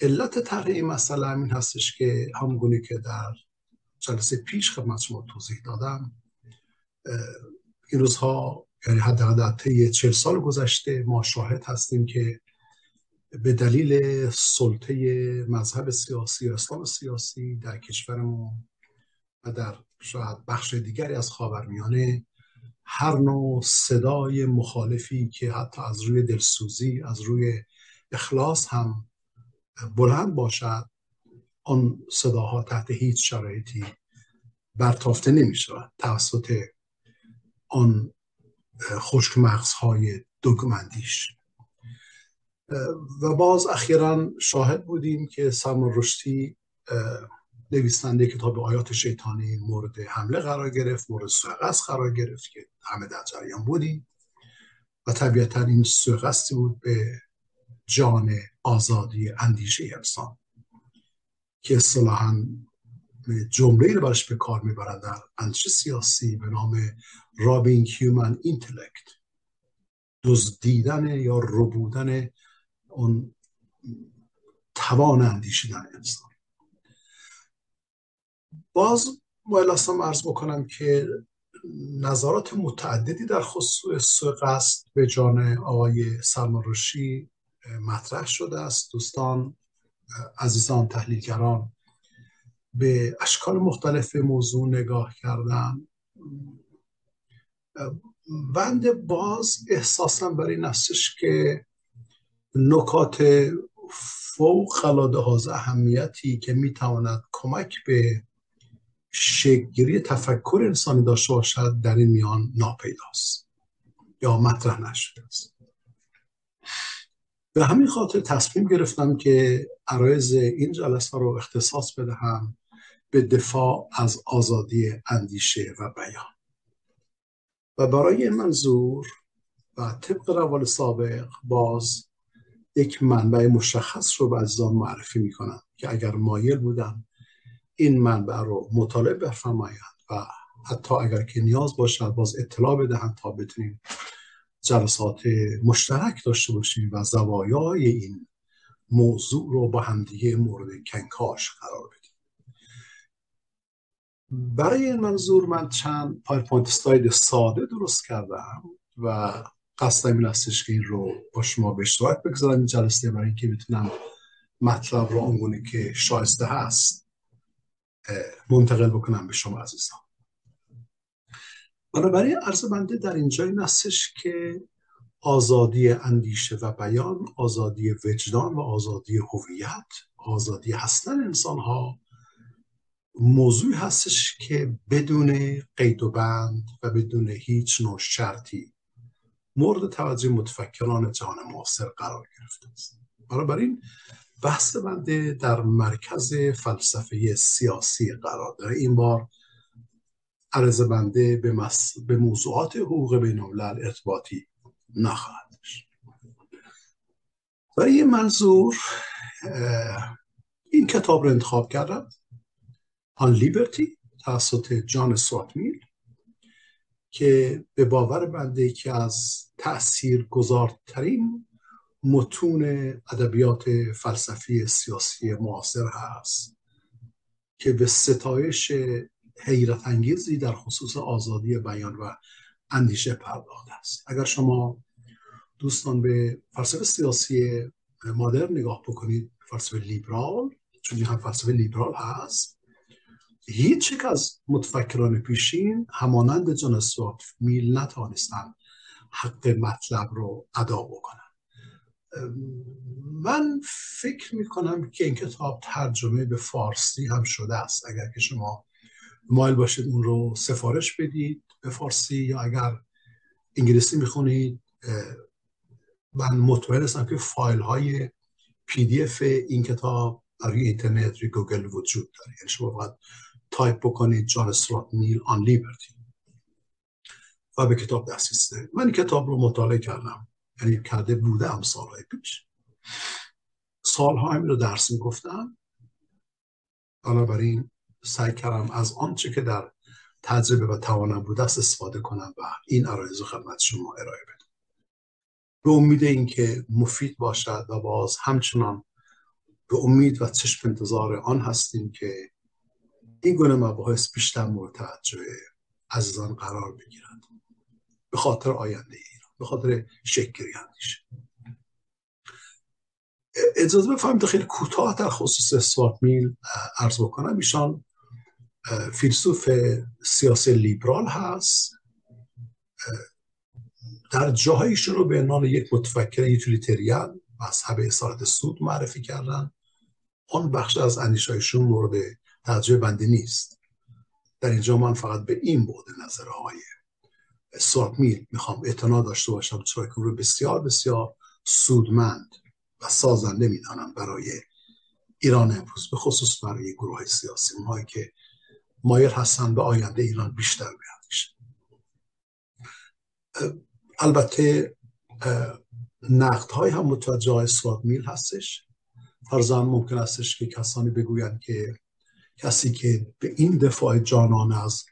علت طرح این مسئله همین هستش که همونگونه که در جلسه پیش خدمت شما توضیح دادم این روزها یعنی حداقل طی چهل سال گذشته ما شاهد هستیم که به دلیل سلطه مذهب سیاسی و اسلام سیاسی در کشورمون و در شاید بخش دیگری از خاورمیانه هر نوع صدای مخالفی که حتی از روی دلسوزی از روی اخلاص هم بلند باشد آن صداها تحت هیچ شرایطی برتافته نمی شود توسط آن خشک مغزهای دوگمندیش و باز اخیرا شاهد بودیم که سلمان رشدی نویسنده کتاب آیات شیطانی مورد حمله قرار گرفت مورد سوقست قرار گرفت که همه در جریان بودیم. و طبیعتا این سوء قصدی بود به جان آزادی اندیشه انسان که اصطلاحا جمله رو برش به کار می‌برند. در اندیشه سیاسی به نام robbing human intellect. دزدیدن یا ربودن اون توان اندیشیدن انسان. باز اصلا عرض بکنم که نظرات متعددی در خصوص قصد به جان آقای سلمان مطرح شده است. دوستان عزیزان تحلیلگران به اشکال مختلف موضوع نگاه کردن. بند باز احساسم برای استش که نکات فوق العاده اهمیتی که می‌تواند کمک به شکلگیری تفکر انسانی داشته باشد در این میان ناپیداست یا مطرح نشده است. به همین خاطر تصمیم گرفتم که عرایز این جلسه رو اختصاص بدهم به دفاع از آزادی اندیشه و بیان. و برای منظور و طبق روال سابق باز یک منبع مشخص رو به عزیزان معرفی می‌کنم که اگر مایل بودم این منبع رو مطالعه بفرمایند و حتی اگر که نیاز باشد باز اطلاع بدهند تا بتونیم جلسات مشترک داشته باشیم و زوایای این موضوع رو با همدیگه مورد کنکاش قرار بدیم. برای این منظور من چند PowerPoint slide ساده درست کردم و قصدم این استش که این رو با شما به اشتراک بگذارم. این جلسه برای اینکه بتونم مطلب رو آنگونه که شایسته هست منتقل بکنم به شما عزیزان. بنابراین عرض بنده در اینجا این استش که آزادی اندیشه و بیان آزادی وجدان و آزادی هویت آزادی هستن انسان ها موضوعی هستش که بدون قید و بند و بدون هیچ نوع شرطی مورد توجه متفکران جهان معاصر قرار گرفته است. بنابراین بحث بنده در مرکز فلسفه سیاسی قرار داره. این بار عرض بنده به, به موضوعات حقوق بین ارتباطی نخواهد برای این منظور این کتاب رو انتخاب کردم. آن لیبرتی توسط جان سواتمیل که به باور بنده که از تأثیر گذارترین متون ادبیات فلسفی سیاسی معاصر هست که به ستایش حیرت انگیزی در خصوص آزادی بیان و اندیشه پرداخته است. اگر شما دوستان به فلسفه سیاسی مادرن نگاه بکنید فلسفه لیبرال چون هم فلسفه لیبرال هست هیچ یک از متفکران پیشین همانند جان استوارت میل نتوانستن حق مطلب رو ادا بکنن. من فکر می‌کنم که این کتاب ترجمه به فارسی هم شده است. اگر که شما مایل باشید اون رو سفارش بدید به فارسی یا اگر انگلیسی می‌خونید من مطمئن هستم که فایل های PDF این کتاب روی اینترنت روی گوگل وجود داره. یعنی شما باید تایپ بکنید جان استوارت میل On Liberty و به کتاب دسترسی دارید. من این کتاب رو مطالعه کردم. یعنی کرده بودم سالهای پیش. سالها همین رو درس می‌گفتم. بنابراین سعی کردم از آنچه که در تجربه و توانم بوده است استفاده کنم و این عرایز خدمت شما ارائه بدم. به امید اینکه مفید باشد و باز همچنان به امید و چشم انتظار آن هستیم که این گونه مباحث بیشتر مورد توجه عزیزان قرار بگیرد. به خاطر آینده ایران به خاطر شکری اندیشه اجازه بفهمید خیلی کوتاه در خصوص استوارت میل عرض بکنم. ایشان فیلسوف سیاسی لیبرال هست. در جاهایشون رو به عنوان یک متفکر یوتیلیتریان مذهب اصالت سود معرفی کردن. آن بخش از اندیشایشون مورد توجه بنده نیست. در اینجا من فقط به این بود نظرهای سوارت میل می‌خوام اعتنا داشته باشم چرا که رو بسیار بسیار سودمند و سازنده می‌دانم برای ایران امروز به خصوص برای گروه سیاسی اونهایی که مایل هستن به آینده ایران بیشتر بیاندیشن البته نقد های هم متوجه های میل هستش. فرزن ممکن استش که کسانی بگویند که کسی که به این دفاع جانان از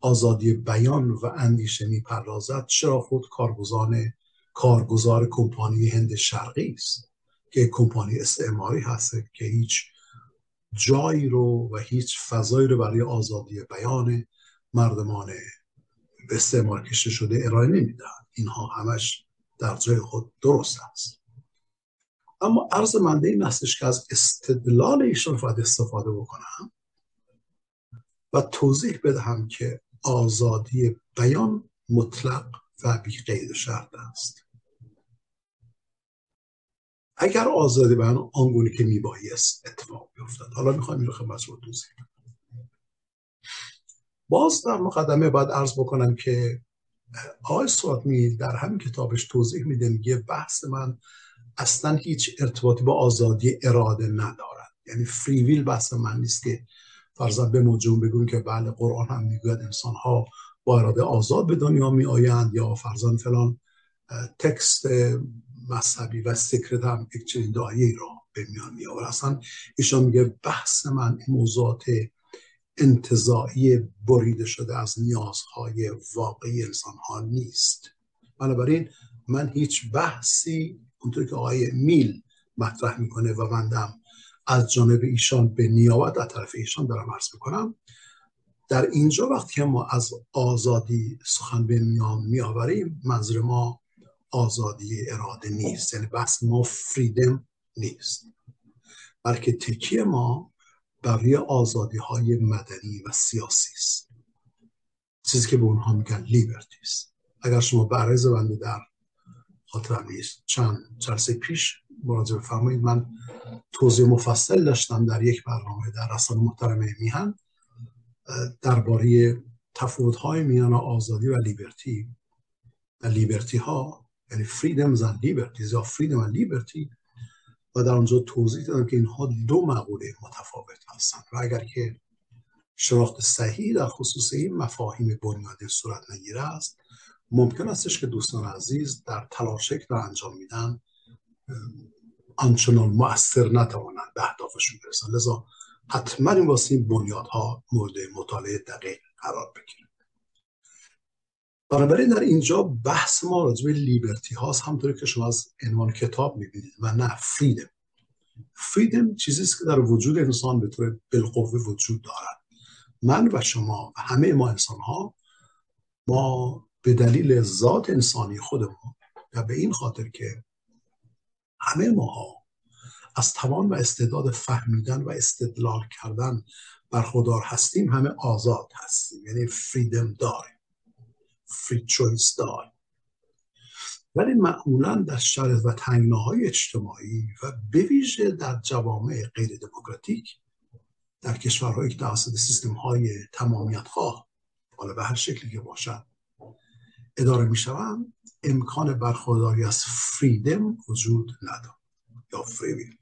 آزادی بیان و اندیشه می‌پردازد چرا خود کارگزان کارگزار کمپانی هند شرقی است که کمپانی استعماری هست که هیچ جایی رو و هیچ فضایی رو برای آزادی بیان مردمان به استعمار کشته شده ارائه نمیدن. اینها همش در جای خود درست است. اما عرض منده این هستش که از استدلال ایشان باید استفاده بکنم و توضیح بدهم که آزادی بیان مطلق و بی قید شرط است. اگر آزادی بیان آنگونه که میبایست اتفاق بیفتد. حالا می‌خوایم این رو خدمت رو توضیح باز در مقدمه باید عرض بکنم که آقای می در همین کتابش توضیح میده میگه بحث من اصلا هیچ ارتباطی با آزادی اراده ندارد. یعنی فریویل بحث من نیست که فرضاً به موجود بگویم که بله قرآن هم می‌گوید انسان ها با اراده آزاد به دنیا می آیند یا فرضاً فلان تکست مذهبی و سکرت هم یک چنین دعایی را به میان می آورد اصلا ایشان میگه بحث من موضوعات انتظایی بریده شده از نیازهای واقعی انسان ها نیست. بنابراین من هیچ بحثی اونطور که آقای میل مطرح می‌کنه و بندم از جانب ایشان به نیابت در طرف ایشان دارم عرض می‌کنم در اینجا وقتی ما از آزادی سخن به میان میآوریم منظور ما آزادی اراده نیست. یعنی بحث ما فریدم نیست. بلکه تکیه ما برای آزادی های مدنی و سیاسی است. چیزی که به اونها میگن لیبرتی است. اگر شما برای بنده در خاطرم نیست چند جلسه پیش مراجعه بفرمایید من توضیح مفصل داشتم در یک برنامه در رسانه محترم میهن درباره تفاوت های میان آزادی و لیبرتی و لیبرتی ها یعنی فریدم و لیبرتی یا فریدم و لیبرتی و در آنجا توضیح دادم که اینها دو مقوله متفاوت هستند. و اگر که شناخت صحیح در خصوص این مفاهیم بنیادی صورت نگیره است ممکن استش که دوستان عزیز در تلاشک در انجام میدن. آنچنان مؤثر نتوانند به اهدافشون برسن. لذا حتما این واسه این بنیادها مورد مطالعه دقیق قرار بگیره بنابراین در اینجا بحث ما راجع به لیبرتی هاست همطوری که شما از عنوان کتاب می‌بینید و نه فریدم فریدم چیزی که در وجود انسان به طور بالقوه وجود دارد. من و شما و همه ما انسان ها ما به دلیل ذات انسانی خودمون و به این خاطر که همه ماها از توان و استعداد فهمیدن و استدلال کردن برخودار هستیم همه آزاد هستیم. یعنی فریدم داریم. فری چویس داریم ولی معمولا در شرط و تنگناهای اجتماعی و بویژه در جوامع غیر دموکراتیک در کشورهایی که توسط سیستم های تمامیت خواه حالا به هر شکلی که باشد اداره می شوند امکان برخورداری از فریدم وجود ندارد. یا فریویل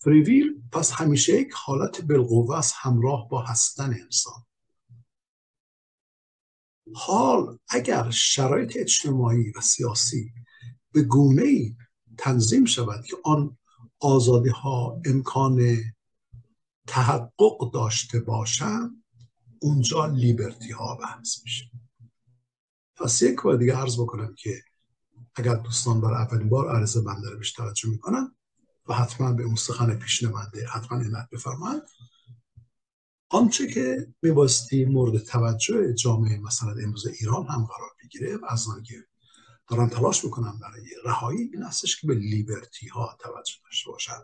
فریویل پس همیشه یک حالت بالقوه است همراه با هستن انسان. حال اگر شرایط اجتماعی و سیاسی به گونه ای تنظیم شود که آن آزادی ها امکان تحقق داشته باشند اونجا لیبرتی ها بحث میشه. پس یک بار دیگه عرض بکنم که اگر دوستان برای اولین بار عرض بنده رو بیشتر توجه می‌کنن و حتما به اون سخن حتما عنایت بفرمایند آنچه که میباستی مورد توجه جامعه مثلا امروز ایران هم قرار بگیره و از که دارن تلاش می‌کنن برای رهایی این هستش که به لیبرتی ها توجه داشته باشن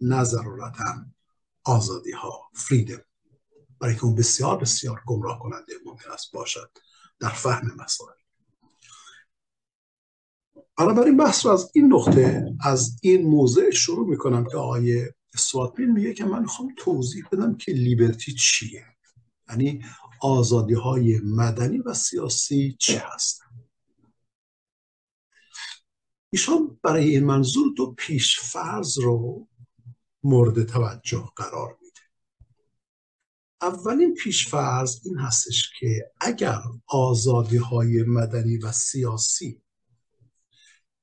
نه آزادی ها فریدم برای که اون بسیار بسیار گمراه کننده ممکن است باشد در فهم مسائل. بنابراین بحث رو از این نقطه از این موضع شروع می‌کنم که آقای سواتمین میگه که من می‌خوام توضیح بدم که لیبرتی چیه. یعنی آزادی های مدنی و سیاسی چی هستن. ایشان برای این منظور دو پیش فرض رو مورد توجه قرار میده. اولین پیش فرض این هستش که اگر آزادی های مدنی و سیاسی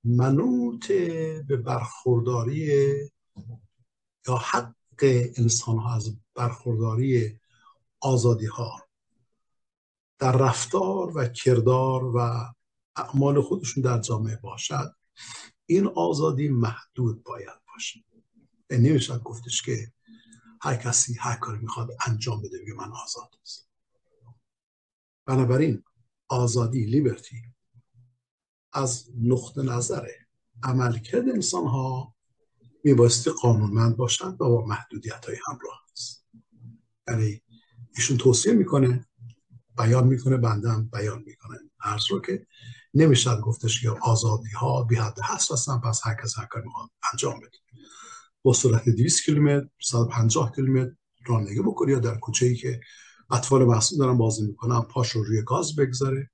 منوط به برخورداری یا حق انسان ها از برخورداری آزادی ها در رفتار و کردار و اعمال خودشون در جامعه باشد این آزادی محدود باید باشه یعنی نمی‌شد گفتش که هر کسی هر کاری می‌خواد انجام بده بگه من آزاد است بنابراین آزادی لیبرتی از نقطه نظر عملکرد انسان ها میبایستی قانونمند باشند و با محدودیت های همراه است یعنی ایشون توصیه می‌کنه بیان می‌کنه بندم بیان می‌کنه. عرض رو که نمی‌شد گفتش که آزادی ها بی حد هست هستن پس هر کس هر کاری انجام بده. با سرعت 200 کیلومتر 150 کیلومتر رانندگی بکنی یا در کوچه ای که اطفال محصول دارن بازی می‌کنن پاش رو روی گاز بگذاره.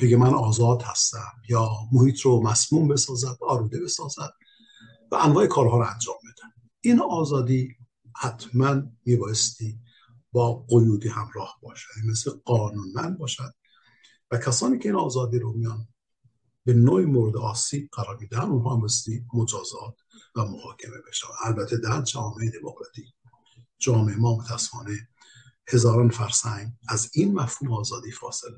بگه من آزاد هستم یا محیط رو مسموم بسازد آروده بسازد. و انواع کارها رو انجام بدن. این آزادی حتما میبایستی با قیودی همراه باشد یعنی مثل قانونمند باشد. و کسانی که این آزادی رو میان به نوع مورد آسیب قرار میدن اونها بایستی مجازات و محاکمه بشن. البته در جامعه دموکراتیک جامعه ما متاسفانه هزاران فرسنگ از این مفهوم آزادی فاصله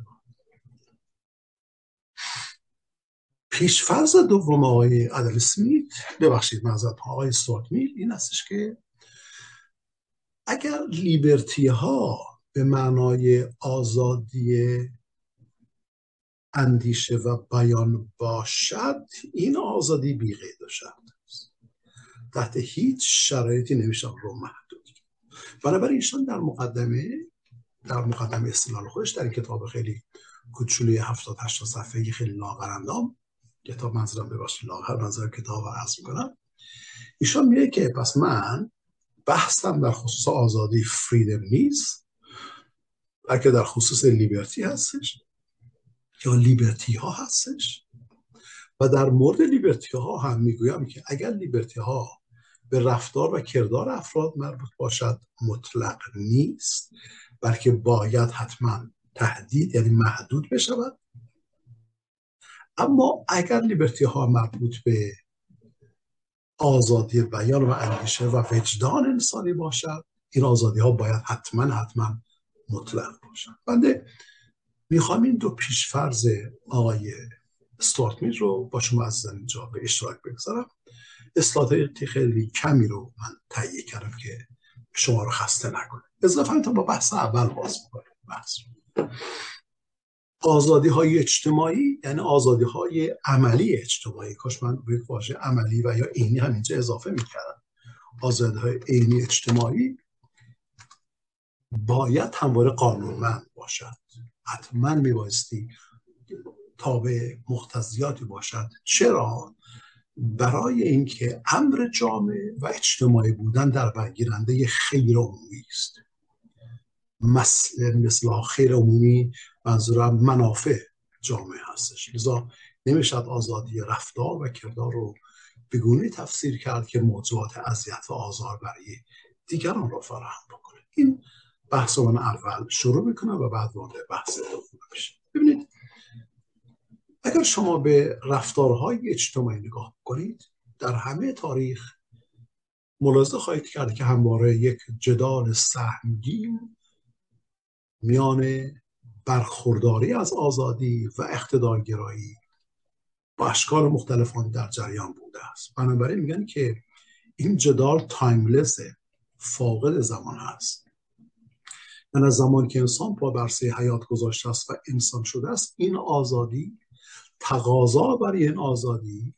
پیشفرز دوم آقای عدل سمیت. ببخشید معذرت آقای استوارت میل این هستش که اگر لیبرتی ها به معنای آزادی اندیشه و بیان باشد این آزادی شرط است تحت هیچ شرایطی نمیشه رو محدود بنابراین ایشان در مقدمه در مقدمه استدلال خودش در این کتاب خیلی کوچولوی 70 80 صفحه‌ای خیلی لاغرندام کتاب منظورم ببخشید لاغر منظور کتاب رو عرض می‌کنم. ایشان میگه که پس من بحثم در خصوص آزادی فریدم نیست بلکه در خصوص لیبرتی هستش یا لیبرتی ها هستش. و در مورد لیبرتی ها هم می‌گویم که اگر لیبرتی ها به رفتار و کردار افراد مربوط باشد مطلق نیست بلکه باید حتما تهدید یعنی محدود بشود. اما اگر لیبرتی ها مربوط به آزادی بیان و اندیشه و وجدان انسانی باشد این آزادی ها باید حتما حتما مطلق باشد. بنده می‌خوام این دو پیشفرز آقای استورتمیر رو با شما از اینجا به اشتراک بگذارم. اصلاحات خیلی کمی رو من تهیه کردم که شما رو خسته نکنه. اضافه تا با بحث اول باز می‌کنیم. بحث. آزادی های اجتماعی یعنی آزادی های عملی اجتماعی. کاش من به واژه عملی و یا عینی همینجا اضافه می‌کردم. آزادی های عینی اجتماعی باید همواره قانونمند باشد. حتما میبایستی تابع مختزیاتی باشد. چرا؟ برای اینکه امر جامعه و اجتماعی بودن در برگیرنده خیر عمومی است. مثل خیر عمومی منظورم منافع جامعه هستش. لذا نمی‌شد آزادی رفتار و کردار رو بگونه تفسیر کرد که موضوعات اذیت و آزار برای دیگران را فراهم بکنه. این بحث من اول شروع می‌کنه و بعد وارد بحث دوم میشه ببینید اگر شما به رفتارهای اجتماعی نگاه کنید در همه تاریخ ملاحظه خواهید کرد که همواره یک جدال سهمگین میان برخورداری از آزادی و اقتدارگرایی با اشکال مختلفان در جریان بوده است. بنابراین میگن که این جدال تایملسه فاقد زمان هست. من از زمان که انسان پا بر حیات گذاشته است و انسان شده است این آزادی تقاضا برای این آزادی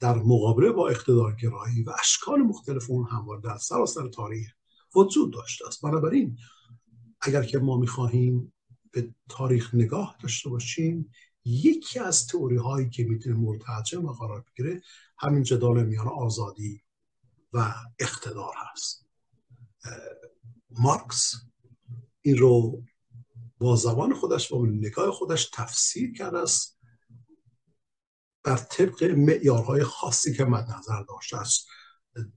در مقابله با اقتدارگرایی و اشکال مختلف اون هموار در سراسر تاریخ وجود داشته است. بنابراین اگر که ما می‌خواهیم به تاریخ نگاه داشته باشیم یکی از تئوری هایی که می‌تونه مورد و قرار بگیره همین جدال میان آزادی و اقتدار هست. مارکس این رو با زبان خودش و نگاه خودش تفسیر کرده است بر طبق معیارهای خاصی که مد نظر داشته است.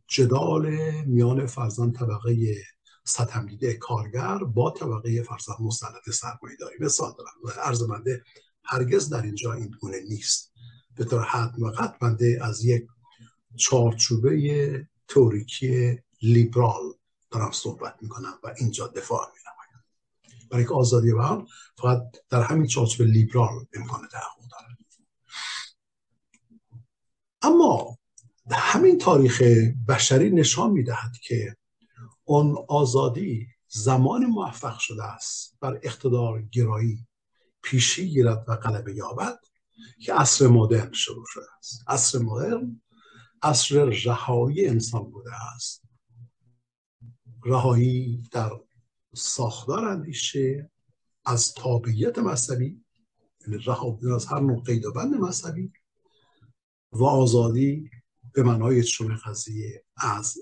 جدال میان فرزند طبقه ستمدیده کارگر با طبقه فرزند مستند سرمایه داری. مثال دارم. عرض منده هرگز در اینجا این گونه نیست. به طور حد و قطع بنده از یک چارچوبه توریکی لیبرال دارم صحبت می‌کنم و اینجا دفاع می برای که آزادی فقط در همین چارچوب لیبرال امکان تحقق داره اما همین تاریخ بشری نشان می‌دهد که اون آزادی زمان موفق شده است بر اقتدار گرایی پیشی گیرد و غلبه یابد که عصر مدرن شروع شده است. عصر مدرن عصر رهایی انسان بوده است. رهایی در ساختار اندیشه از تابعیت مذهبی یعنی رها از هر نوع قید و بند مذهبی و آزادی به معنای شما قضیه از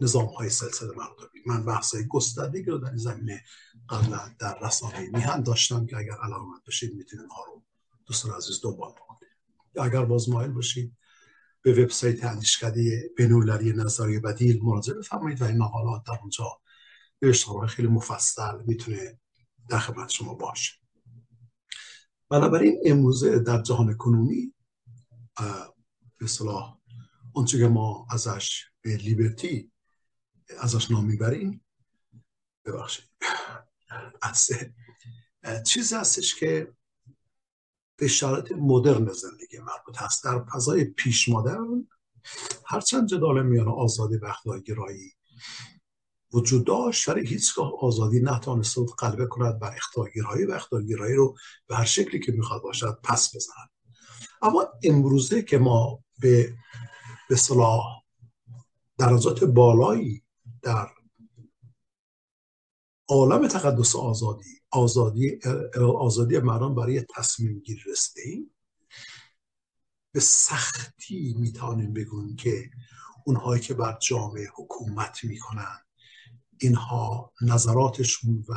نظام های سلسله مردمی. من بحث گستردگی رو در این زمینه قبلا در رسانه میهن داشتم که اگر علامت بشید می‌تونید ها رو دوستان عزیز دنبال بکنید. اگر باز مایل باشید به وبسایت اندیشکده بین‌المللی نظریه بدیل مراجعه بفرمایید و این مقالات در اونجا به خیلی مفصل می‌تونه در خدمت شما باشه. بنابراین امروزه در جهان کنونی به صلاح اونچه که ما ازش به لیبرتی ازش نام می‌بریم ببخشید. از چیزی هستش که به شرایط مدرن زندگی مربوط هست. در فضای پیش مدرن هرچند جدال میان آزادی و گرایی وجود داشت ولی هیچگاه آزادی نتانسته بود قلبه کند بر اختارگیرایی و اختارگیرایی رو به هر شکلی که می‌خواد باشد پس بزند. اما امروزه که ما به به صلاح درجات بالایی در عالم تقدس آزادی آزادی آزادی مردم برای تصمیم گیری رسیدیم به سختی می‌تونیم بگویم که اونهایی که بر جامعه حکومت می‌کنن اینها نظراتشون و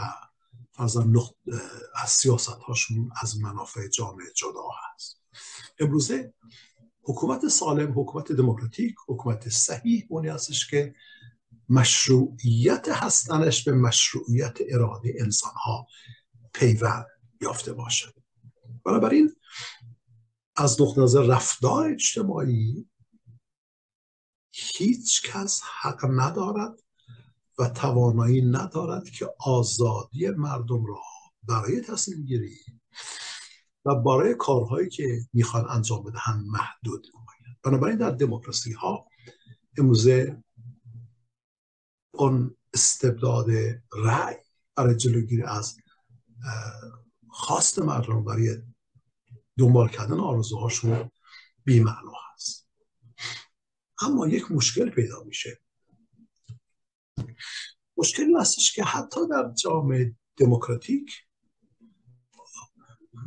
از سیاست هاشون از منافع جامعه جدا هست. امروزه حکومت سالم حکومت دموکراتیک حکومت صحیح اونی هستش که مشروعیت هستنش به مشروعیت اراده انسان ها پیوند یافته باشد. بنابراین از نقطه نظر رفتار اجتماعی هیچ کس حق ندارد و توانایی ندارد که آزادی مردم را برای تصمیم گیری و برای کارهایی که می‌خوان انجام بدهند محدود نماید. بنابراین در دموکراسی ها امروزه اون استبداد رأی برای جلوگیری از خواست مردم برای دنبال کردن آرزوهاشون بیمعنی هست. اما یک مشکل پیدا میشه. مشکل هستش که حتی در جامعه دموکراتیک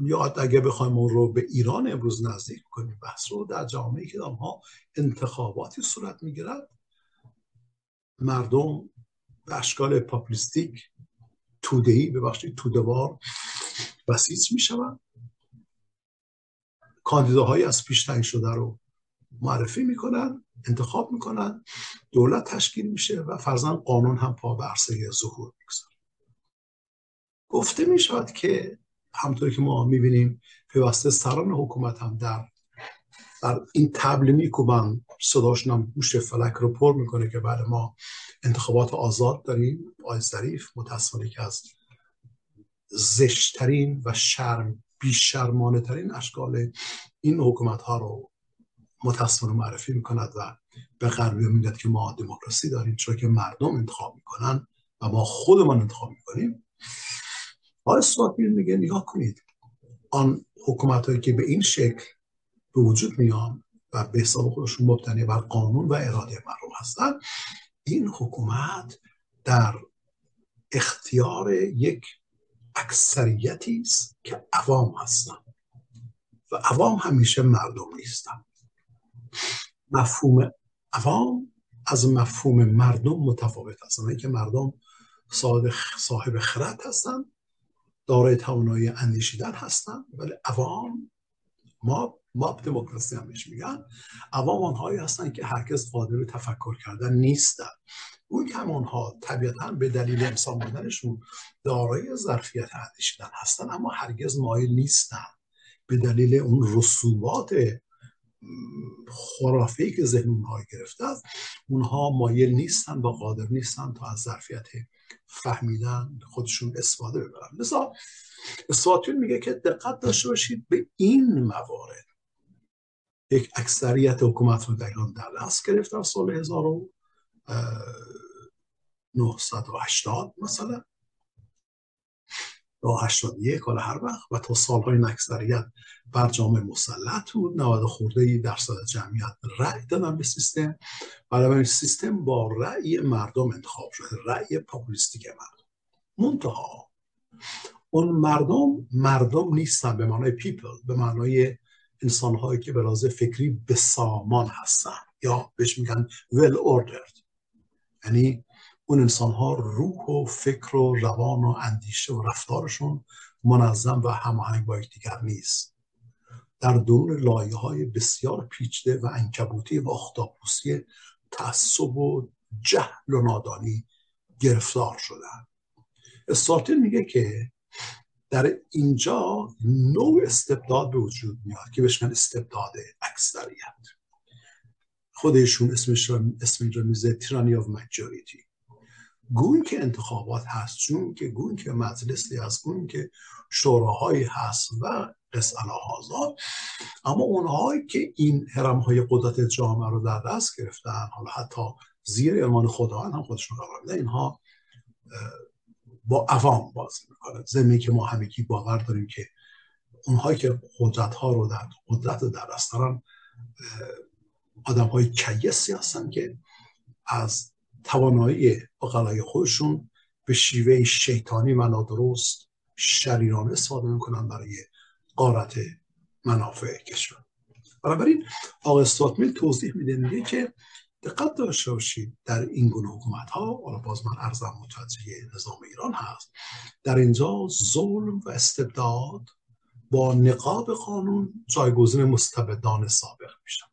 یا اگه بخوایم اون رو به ایران امروز نزدیک کنیم بحث رو در جامعه که ها انتخاباتی صورت می‌گیرد. مردم به اشکال پاپلیستیک تودهی ببخشید تودوار بسیج می‌شوند. کاندیداهایی از پیش تعیین شده رو معرفی می‌کنن انتخاب می‌کنن دولت تشکیل میشه و فرزن قانون هم پا به عرصه ظهور می‌گذاره. گفته می‌شود که همطور که ما می‌بینیم پیوسته سران حکومت هم در در این تبلیمی که من صداشون گوش فلک رو پر می‌کنه که بعد ما انتخابات آزاد داریم آقای ظریف متاسفانه که از زشترین و شرم بیشرمانه ترین اشکال این حکومت ها رو متاسفانه معرفی می‌کند و به غربی میگد که ما دموکراسی داریم چرا که مردم انتخاب می‌کنن و ما خودمان انتخاب می‌کنیم. آقای سواتیل میگه نگاه کنید آن حکومت هایی که به این شکل به وجود میان و به حساب خودشون مبتنی بر قانون و اراده مردم هستن. این حکومت در اختیار یک اکثریتی است که عوام هستن و عوام همیشه مردم نیستن. مفهوم عوام از مفهوم مردم متفاوت هستن که مردم صاحب خرد هستن دارای توانایی اندیشیدن هستن ولی عوام ما ما دموکراسی هم بهش میگن عوام آنهایی هستن که هرگز قادر تفکر کردن نیستن. اون که همانها طبیعتا به دلیل انسان بودنشون دارای ظرفیت اندیشیدن هستن اما هرگز مایل نیستن. به دلیل اون رسوبات خرافی که ذهن اونها گرفته است اونها مایل نیستن و قادر نیستن تا از ظرفیت فهمیدن خودشون استفاده ببرن مثلا اسواتون میگه که دقت داشته باشید به این موارد. یک اکثریت حکومت رو در ایران در دست گرفت در سال 1980 مثلا. یا 81 حالا هر وقت. و تا سالهای این اکثریت بر جامعه مسلط بود. 90 خورده ای درصد جمعیت رأی دادن به سیستم. این سیستم با رأی مردم انتخاب شده رأی پاپولیستیک مردم. منتها اون مردم مردم نیستن به معنای پیپل به معنای انسان هایی که به فکری به سامان هستن یا بهش میگن well ordered. یعنی اون انسان ها روح و فکر و روان و اندیشه و رفتارشون منظم و هماهنگ با یکدیگر نیست. در دور لایه های بسیار پیچیده و انکبوتی و اختاپوسی تعصب و جهل و نادانی گرفتار شدن. استارتل میگه که در اینجا نوع استبداد به وجود میاد که بهش من استبداد اکثریت. خودشون اسمش رو اسم رو میزه تیرانی آف مجوریتی گون که انتخابات هست چون که گون که مجلسی هست گون که شوراهایی هست و قسعلا آزاد اما اونهایی که این حرم های قدرت جامعه رو در دست گرفتن حالا حتی زیر ارمان خداوند هم خودشون قرار میده اینها با عوام بازی می‌کنه. زمینی که ما همگی باور داریم که اونهایی که قدرت ها رو در قدرت در دست دارن آدم های کیسی هستن که از توانایی اقلای خودشون به شیوه شیطانی و نادرست شریرانه استفاده می‌کنن برای قارت منافع کشور. بنابراین آقای استاتمیل توضیح میده میگه که دقت داشته باشید در این گونه حکومت ها حالا باز من ارزم متوجه نظام ایران هست در اینجا ظلم و استبداد با نقاب قانون جایگزین مستبدان سابق میشن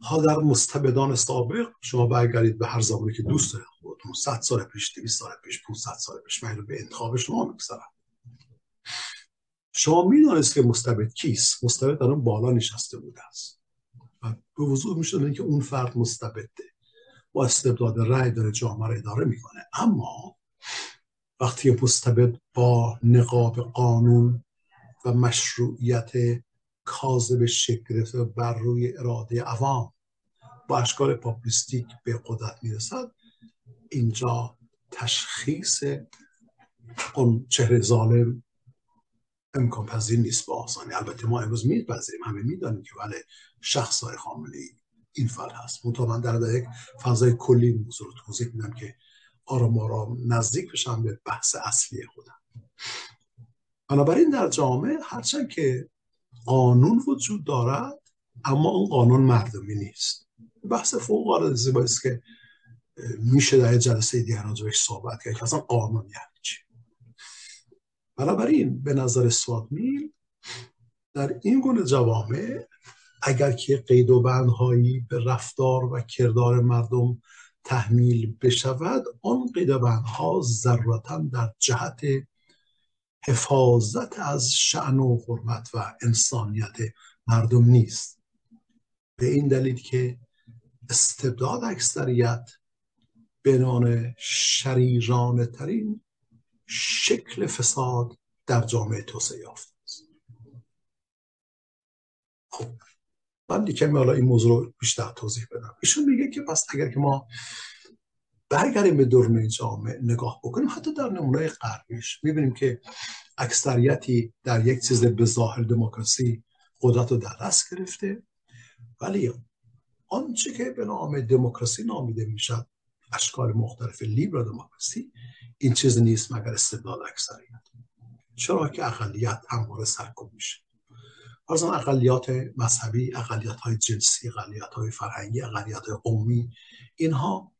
ها در مستبدان سابق شما برگردید به هر زمانی که دوست دارید خودتون. 100 سال پیش 200 سال پیش 500 سال پیش من به انتخاب شما می‌گذارم. شما می‌دانست که مستبد کیست؟ مستبد در اون بالا نشسته بوده است. و به وضوح می‌شد که اون فرد مستبده. با استبداد رأی داره جامعه رو اداره می‌کنه. اما وقتی مستبد با نقاب قانون و مشروعیت کاذب شکل گرفته بر روی اراده عوام با اشکال پاپولیستیک به قدرت می‌رسد اینجا تشخیص اون چهره ظالم امکان پذیر نیست با آسانی. البته ما امروز میپذیریم. همه می‌دانیم که بله شخص های خامنه این فر هست. منتها من در یک فضای کلی موضوع رو توضیح میدم که آرام آرام نزدیک بشم به بحث اصلی خودم. بنابراین در جامعه هرچند که قانون وجود دارد اما اون قانون مردمی نیست. بحث فوق العاده زیبایی است که میشه در جلسه دیگر راجبش صحبت کرد که اصلا قانون یعنی چی. بنابراین به نظر سوات میل در این گونه جوامع اگر که قید و بندهایی به رفتار و کردار مردم تحمیل بشود آن قید و بندها ضرورتا در جهت حفاظت از شعن و حرمت و انسانیت مردم نیست. به این دلیل که استبداد اکثریت بنان شریرانه ترین شکل فساد در جامعه توسعه یافته است. خب من کمی حالا این موضوع رو بیشتر توضیح بدم. ایشون میگه که پس اگر که ما برگردیم به دوران جامعه نگاه بکنیم حتی در نمونه غربیش می‌بینیم که اکثریتی در یک چیز به ظاهر دموکراسی قدرت رو در دست گرفته. ولی آنچه که به نام دموکراسی نامیده می‌شد اشکال مختلف لیبر دموکراسی این چیز نیست مگر استبداد اکثریت. چرا که اقلیت همواره سرکوب میشه. از اقلیات مذهبی اقلیت های جنسی اقلیت های فرهنگی اقلیت های قومی اینها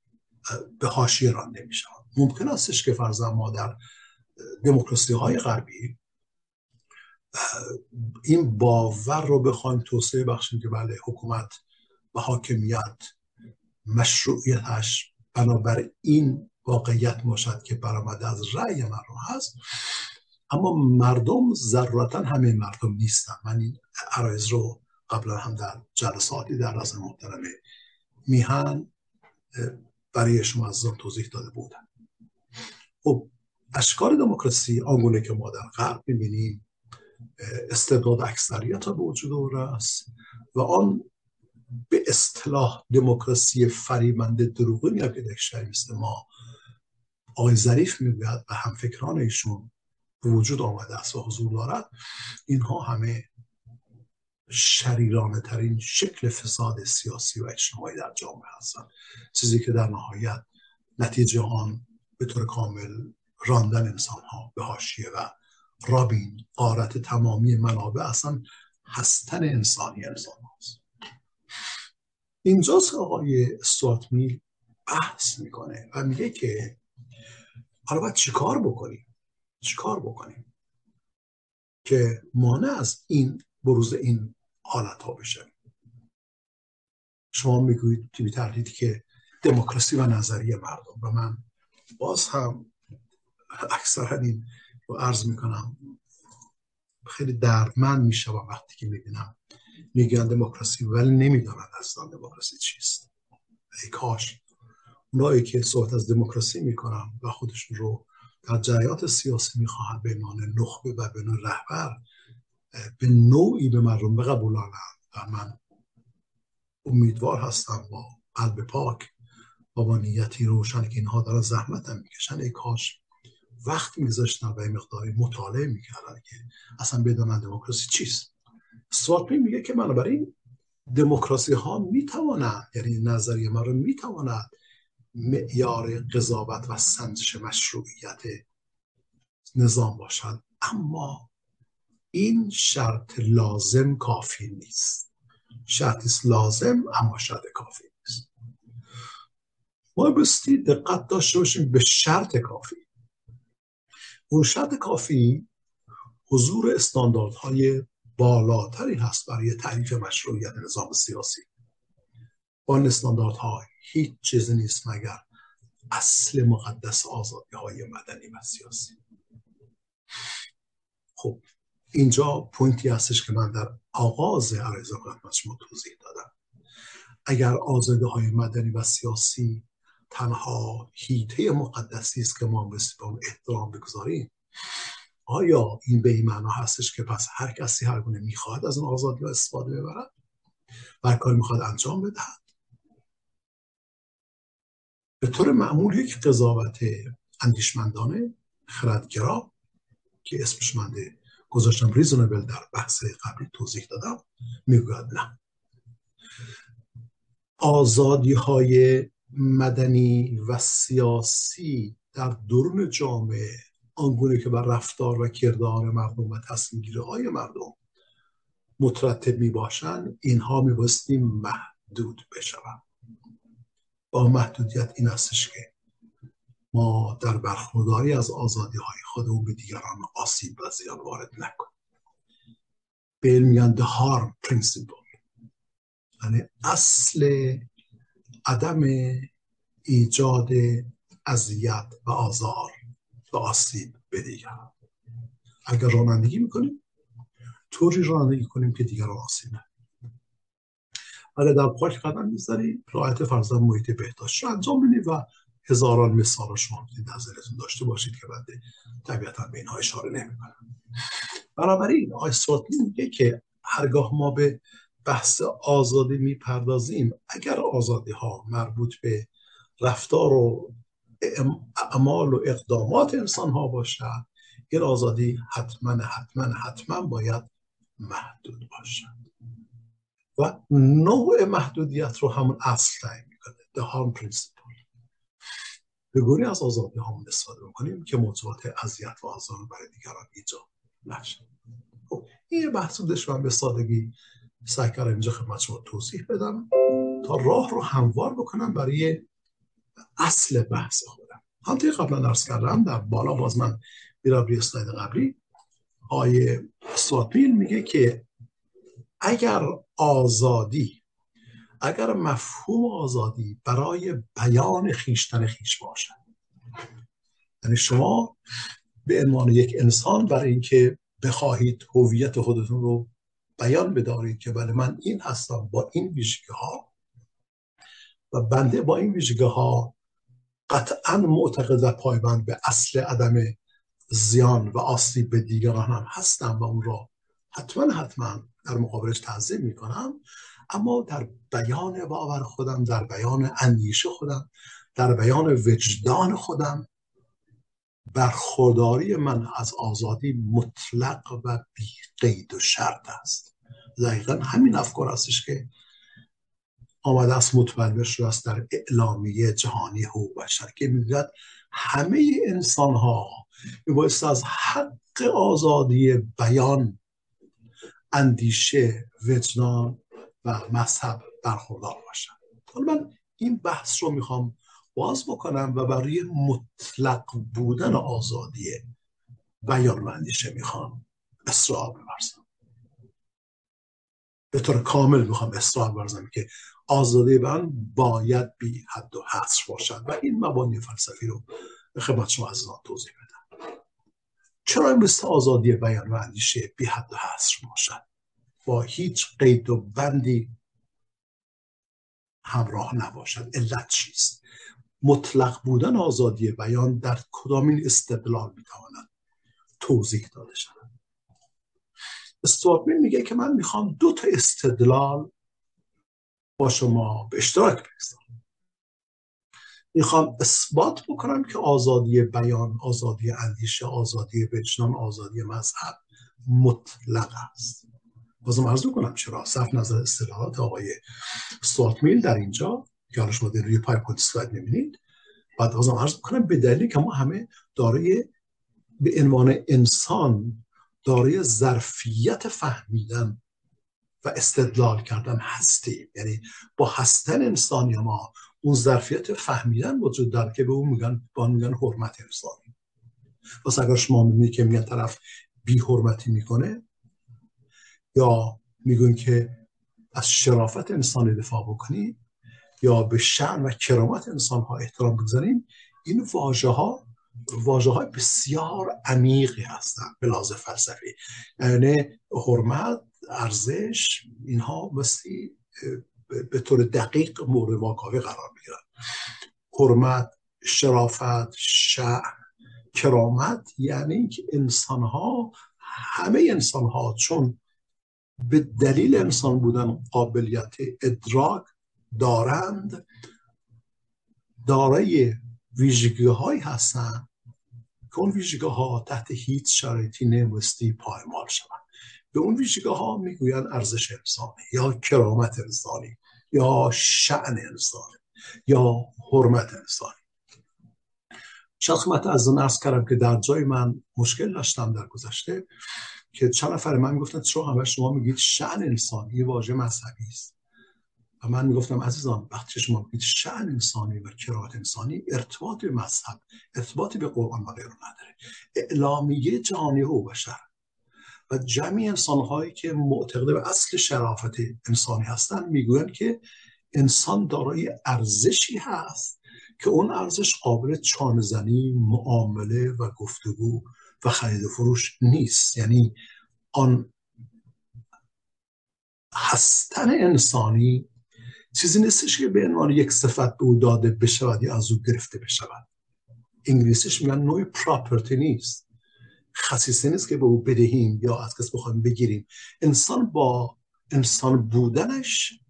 به حاشیه رانده میشن ممکن استش که فرضا ما در دموکراسی های غربی این باور رو بخوایم توسعه بخشیم که بله حکومت و حاکمیت مشروعیتش بنابر این واقعیت باشد که برآمده از رأی مردم هست. اما مردم ضرورتا همه مردم نیستن. من این عرایز رو قبلا هم در جلساتی در رازم محترم میهن برای شما از توضیح داده بودم خب اشکال دموکراسی آنگونه که ما در غرب می‌بینیم استبداد اکثریت به وجود است و آن به اصطلاح دموکراسی فریبنده دروغی میاد که ما آقای ظریف می‌گوید و همفکران ایشون وجود آمده است و حضور دارد. اینها همه شریرانه ترین شکل فساد سیاسی و اجتماعی در جامعه هستند. چیزی که در نهایت نتیجه آن به طور کامل راندن انسان ها به حاشیه و رابین قارت تمامی منابع اصلا هستن انسانی انسان هاست اینجاست آقای میل بحث می‌کنه و میگه که حالا باید چیکار بکنیم؟ چیکار بکنیم؟ که مانع از این بروز این حالت ها بشه. شما می‌گویید توی تردیدی که دموکراسی و نظریه مردم. و من باز هم اکثرا این رو عرض می‌کنم. خیلی دردمند می‌شوم وقتی که می‌بینم میگن دموکراسی ولی نمی‌دانند اصلا دموکراسی چیست. ای کاش اونایی که صحبت از دموکراسی می‌کنن و خودشون رو در جریات سیاسی می‌خواهند به عنوان نخبه و به رهبر به نوعی به مردم بقبولانند و من امیدوار هستم با قلب پاک با با نیتی روشن که اینها دارن زحمت هم می‌کشن. ای کاش وقت میذاشتن و این مقداری مطالعه می‌کردن که اصلا بدانن دموکراسی چیست. سواتمی میگه که بنابراین دموکراسی ها می‌توانند یعنی نظریه ما رو می‌تواند معیار قضاوت و سنجش مشروعیت نظام باشد. اما این شرط لازم کافی نیست. شرط لازم اما شرط کافی نیست. ما بستی دقت داشته باشیم به شرط کافی. اون شرط کافی حضور استانداردهای بالاتری هست برای تعریف مشروعیت نظام سیاسی. با این استانداردها هیچ چیز نیست مگر اصل مقدس آزادی های مدنی و سیاسی. خب اینجا پوینتی هستش که من در آغاز عرض خدمت شما توضیح دادم. اگر آزادی های مدنی و سیاسی تنها هیته مقدسی است که ما به اون احترام بگذاریم آیا این به این معنا هستش که پس هر کسی هر گونه می‌خواد از اون آزادی استفاده ببرد و کار می‌خواد انجام بدهد؟ به طور معمول یک قضاوت اندیشمندانه خردگرا که اسمش منده گذاشتم ریزونبل در بحث قبلی توضیح دادم می‌گوید نه. آزادی های مدنی و سیاسی در درون جامعه آنگونه که بر رفتار و کردار مردم و تصمیم های مردم مترتب می باشند اینها می محدود بشوند. با محدودیت این استش که ما در برخورداری از آزادی های خودمون به دیگران آسیب و زیان وارد نکنیم. به علم میگن the harm principle. یعنی اصل عدم ایجاد اذیت و آزار و آسیب به دیگر اگر رانندگی می‌کنیم طوری رانندگی کنیم که دیگر آسیب نه اگر در پاک قدم می‌ذاریم رعایت فرضاً محیط بهداشت. رو انجام بدیم و هزاران مثال رو شما می‌تونید نظرتون داشته باشید که بنده طبیعتا به اینها اشاره نمی‌کنم. بنابراین آقای سوتلی میگه که هرگاه ما به بحث آزادی می‌پردازیم اگر آزادی ها مربوط به رفتار و اعمال و اقدامات انسان ها باشد این آزادی حتما حتما حتما باید محدود باشد. و نوع محدودیت رو همون اصل تعیین می‌کنه the harm principle. به گونه از آزادی همون استفاده می‌کنیم که موضوعات اذیت و آزار برای دیگران ایجاد نشه. خب این بحث من به سادگی سعی کردم اینجا خدمت شما توضیح بدم تا راه رو هموار بکنم برای اصل بحث خودم. همطور قبلا درس کردم در بالا باز من میرم روی اسلاید قبلی. آیه سواتمیل میگه که اگر آزادی. اگر مفهوم آزادی برای بیان خیشتن خیش باشد. یعنی شما به عنوان یک انسان برای اینکه بخواهید هویت خودتون رو بیان بدارید که بله من این هستم با این ویژگی ها و بنده با این ویژگی ها قطعا معتقد و پایبند به اصل عدم زیان و آسیب به دیگران هم هستم و اون را حتما حتما در مقابلش تعظیم می‌کنم. اما در بیان باور خودم در بیان اندیشه خودم در بیان وجدان خودم برخورداری من از آزادی مطلق و بی قید و شرط است. دقیقا همین افکار هستش که آمده است متبلور شده است در اعلامیه جهانی حقوق بشر که می‌گوید همه انسان ها میبایست از حق آزادی بیان اندیشه وجدان و مذهب برخوردار باشن. حالا من این بحث رو می‌خوام باز بکنم و برای مطلق بودن آزادی بیان و اندیشه می‌خوام اصرار ببرزم. به طور کامل می‌خوام اصرار ببرزم که آزادی بیان باید بی حد و حصر باشد. و این مبانی فلسفی رو به خدمت شما از توضیح بدم. چرا مثل آزادی بیان و اندیشه بی حد و حصر باشد؟ با هیچ قید و بندی همراه نباشد. علت چیست؟ مطلق بودن آزادی بیان در کدامین استدلال می‌تواند توضیح داده شود؟ استوارتمن میگه که من می‌خوام دو تا استدلال با شما به اشتراک بگذارم. می‌خوام اثبات بکنم که آزادی بیان آزادی اندیشه آزادی وجدان آزادی مذهب مطلق است. بازم عرض کنم چرا؟ صرف نظر اصطلاحات آقای میل در اینجا که حالا شما در روی PowerPoint slide می‌بینید. بعد بازم عرض کنم به دلیلی که ما همه دارای به عنوان انسان دارای ظرفیت فهمیدن و استدلال کردن هستیم. یعنی با هستن انسانی ما اون ظرفیت فهمیدن وجود داره که به اون میگن با میگن حرمت انسانی پس اگر شما می‌بینید که میگن طرف بی حرمتی می‌کنه یا میگن که از شرافت انسان دفاع بکنید یا به شعن و کرامت انسان ها احترام بگذاریم این واژه ها واژه های بسیار عمیقی هستند به لحاظ فلسفی. یعنی حرمت ارزش اینها مثلی به طور دقیق مورد واکاوی قرار می‌گیرن. حرمت شرافت شعن کرامت یعنی که انسان ها همه انسان ها چون به دلیل انسان بودن قابلیت ادراک دارند دارای ویژگی هایی هستند که اون ویژگی ها تحت هیچ شرایطی نمیستی پایمال شوند. به اون ویژگی ها می‌گویند ارزش انسانی یا کرامت انسانی یا شعن انسانی یا حرمت انسانی. شاید از اون ارز کردم که در جای من مشکل داشتم در گذشته که چند نفر من می‌گفتن چرا همه شما میگید شعن انسانی واژه مذهبی است. و من می‌گفتم عزیزان وقتی شما میگید شعن انسانی و کرات انسانی ارتباط به مذهب ارتباطی به قرآن و غیره نداره. اعلامیه جهانی او بشر و جمعی انسان هایی که معتقد به اصل شرافت انسانی هستند می‌گویند که انسان دارای ارزشی هست که اون ارزش قابل چانزنی معامله و گفتگو و خرید و فروش نیست. یعنی آن هستن انسانی چیزی نیستش که به عنوان یک صفت به او داده بشود یا از او گرفته بشود. انگلیسیش میگن نوع پراپرتی نیست. خصیصه نیست که به او بدهیم یا از کس بخوایم بگیریم. انسان با انسان بودنش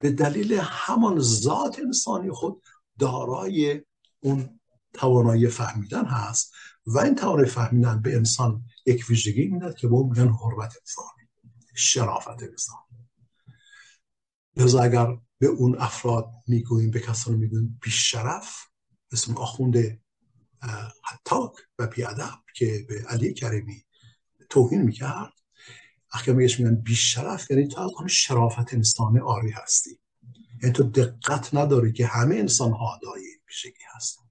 به دلیل همان ذات انسانی خود دارای اون توانایی فهمیدن هست و این توانایی فهمیدن به انسان یک ویژگی می‌داد که به اون میگن حرمت انسانی شرافت انسان. لذا اگر به اون افراد می‌گوییم به کسان می‌گوییم بیشرف مثل آخوند حتاک و بیادب که به علی کریمی توهین می‌کرد. اگر میگش میگن بیشرف یعنی تو از شرافت انسان آری هستی. یعنی تو دقت نداری که همه انسان ها داری بیشگی هستن.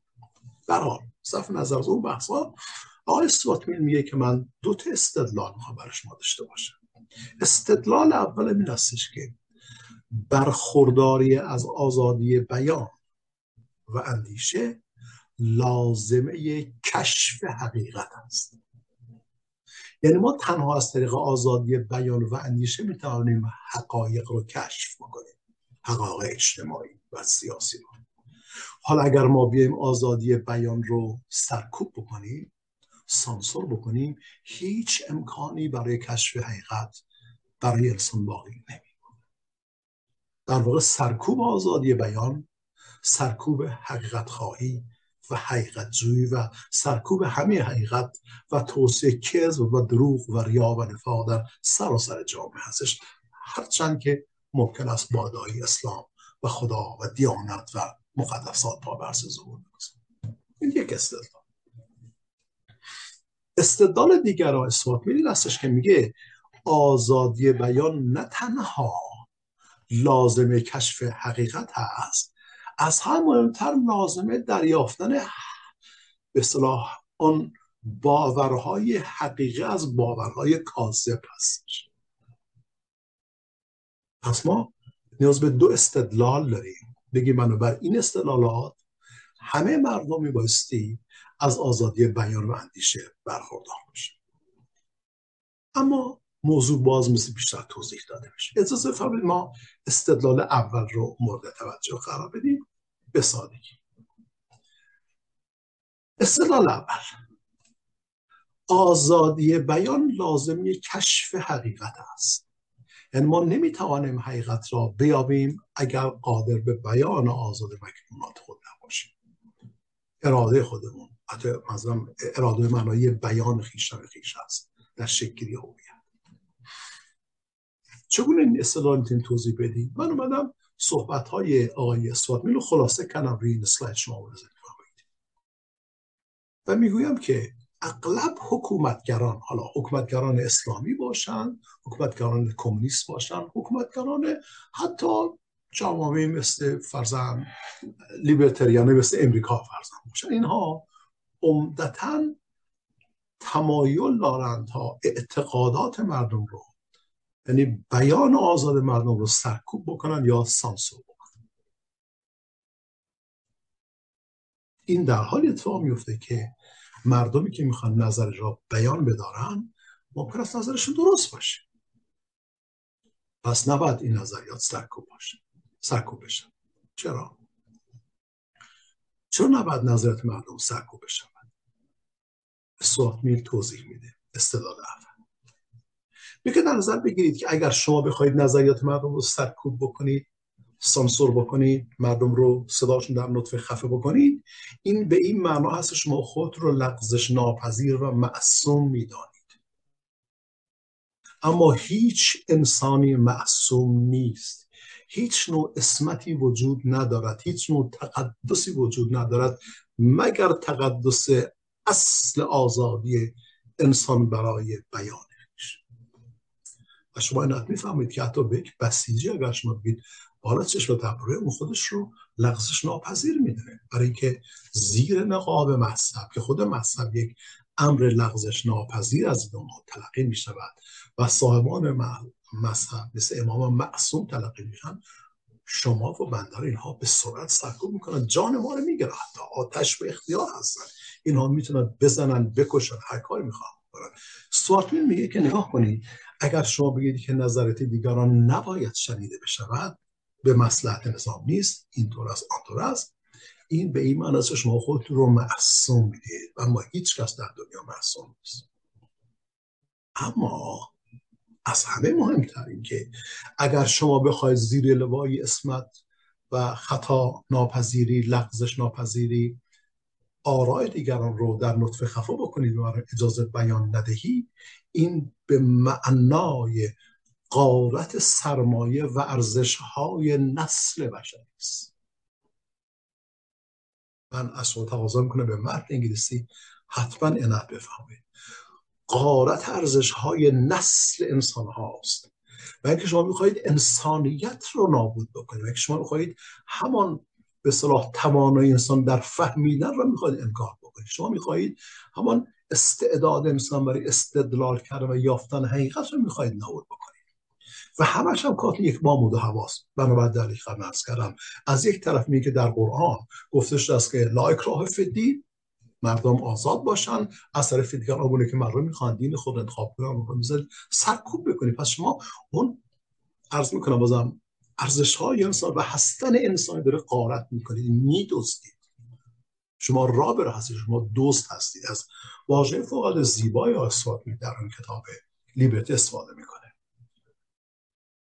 برحال صرف نظر از اون بحثا آقای استواتمیل میگه که من دو تا استدلال می‌خوام برش ما داشته باشم. استدلال اول این هستش که برخورداری از آزادی بیان و اندیشه لازمه کشف حقیقت است. یعنی ما تنها از طریق آزادی بیان و اندیشه می‌توانیم حقایق رو کشف بکنیم. حقایق اجتماعی و سیاسی رو. حالا اگر ما بیایم آزادی بیان رو سرکوب بکنیم سانسور بکنیم هیچ امکانی برای کشف حقیقت برای انسان باقی نمی در واقع سرکوب آزادی بیان سرکوب حقیقت خواهی و حقیقت جویی و سرکوب همه حقیقت و توسعه کذب و دروغ و ریا و نفاق در سراسر جامعه هستش. هرچند که ممکن است بادایی اسلام و خدا و دیانت و مقدسات پا برس ظهور این یک استدلال. استدلال دیگر را اثبات میدین هستش که میگه آزادی بیان نه تنها لازمه کشف حقیقت هست از هم مهمتر لازمه دریافتن به صلاح آن باورهای حقیقی از باورهای کاذب هستش. پس ما نیاز به دو استدلال داریم. بگیم بر این استدلالات همه مردم میبایستی از آزادی بیان و اندیشه برخوردار باشه اما موضوع باز مثل بیشتر توضیح داده میشه. اجازه فرمایید ما استدلال اول رو مورد توجه قرار بدیم. به سادگی استدلال اول. آزادی بیان لازمی کشف حقیقت است. یعنی ما نمی‌توانیم حقیقت را بیابیم اگر قادر به بیان آزاد مکنونات خود نباشیم. اراده خودمون حتی اراده معنای بیان خیشتن خیش است در شکلی هویت. چگونه این اصطلاح می‌تونیم توضیح بدیم؟ من اومدم صحبت های آقای اسوات رو خلاصه کنم روی این سلاید شما بزنید و می‌گویم که اغلب حکومتگران حالا حکومتگران اسلامی باشن حکومتگران کمونیست باشن حکومتگران حتی جامعه مثل فرزن لیبرتریانه مثل امریکا فرزن باشن. اینها عمدتا تمایل دارند تا اعتقادات مردم رو یعنی بیان آزاد مردم رو سرکوب بکنن یا سانسور بکنن. این در حال اتفاق میفته که مردمی که می‌خوان نظر را بیان بدارن ممکن است نظرشون درست باشه. پس نباید این نظریات سرکوب باشه سرکوب بشن چرا؟ چرا نباید نظرات مردم سرکوب بشن سوات میل توضیح میده. استدلال میگه در نظر بگیرید که اگر شما بخواید نظریات مردم رو سرکوب بکنید سانسور بکنید مردم رو صداشون در نطفه خفه بکنید این به این معنا هست شما خود رو لغزش ناپذیر و معصوم می‌دانید. اما هیچ انسانی معصوم نیست. هیچ نوع اسمتی وجود ندارد هیچ نوع تقدسی وجود ندارد مگر تقدس اصل آزادی انسان برای بیانش و شما این می‌فهمید که حتی به یک بسیجی اگر شما بگید بالا چشم تبروه اون خودش رو لغزش ناپذیر می‌دونه برای اینکه زیر نقاب مذهب که خود مذهب یک امر لغزش ناپذیر از این تلقی می شود و صاحبان مذهب مثل امام معصوم تلقی میشن شما و بندر اینها به سرعت سرکوب می‌کنن. جان ما رو می‌گیرن حتی آتش به اختیار هستن. اینها می‌تونن بزنن بکشن. هر کاری می‌خوان کنن سوارتمین میگه که نگاه کنید اگر شما بگید که نظرت دیگران نباید شنیده بشود به مسلحت نظام نیست اینطور است آنطور است. این به این معنی است شما خودتون رو معصوم می‌دید و ما هیچ کس در دنیا معصوم نیست اما از همه مهمتر این که اگر شما بخواید زیر لوای اسمت و خطا ناپذیری لغزش ناپذیری آرای دیگران رو در نطفه خفا بکنید و اجازه بیان ندهی این به معنای قارت سرمایه و ارزش های نسل بشری است. من از شما تقاضا می‌کنم به مرد انگلیسی حتما عنایت بفهمید. قارت ارزش های نسل انسان هاست و اینکه شما می‌خواهید انسانیت رو نابود بکنید و اینکه شما می‌خواهید همان به صلاح توانای انسان در فهمیدن رو می‌خواهید انکار بکنید. شما می‌خواهید همان استعداد انسان برای استدلال کردن و یافتن حقیقت رو می‌خواهید نابود بکنید. و همش هم کات یک مامود و حواس بنابراین در خدمت کردم از یک طرف میگه در قرآن گفته شده است که لا اکراه فی مردم آزاد باشن. از طرف دیگر آگونه که مردم می‌خوان دین خود انتخاب کنن و سرکوب بکنید پس شما اون عرض می‌کنم بازم ارزش های انسان و هستن انسان داره قارت می‌کنید میدوستید شما را بره هستید. شما دوست هستید. از واژه فوق زیبای آسوات در اون کتاب لیبرتی استفاده می‌کنه.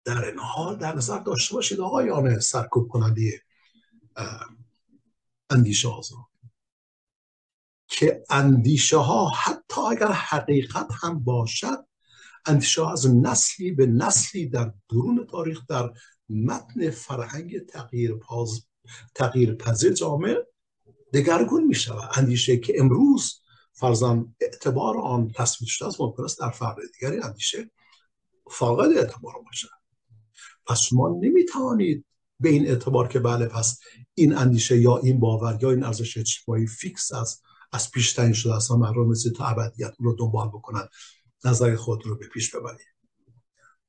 در این حال در نظر داشته باشید آقایان سرکوب کننده اندیشه آزاد که اندیشه ها حتی اگر حقیقت هم باشد اندیشه از نسلی به نسلی در درون تاریخ در متن فرهنگ تغییر پاز تغییر پذیر جامعه دگرگون می شود اندیشه که امروز فرزن اعتبار آن تصویر شده است ممکن است در فرد دیگری اندیشه فاقد اعتبار باشد. پس شما نمی توانید به این اعتبار که بله پس این اندیشه یا این باور یا این ارزش اجتماعی فیکس است از پیش تعیین شده اصلا مردم مثل تا ابدیت رو دنبال بکنن نظر خود رو به پیش ببرید.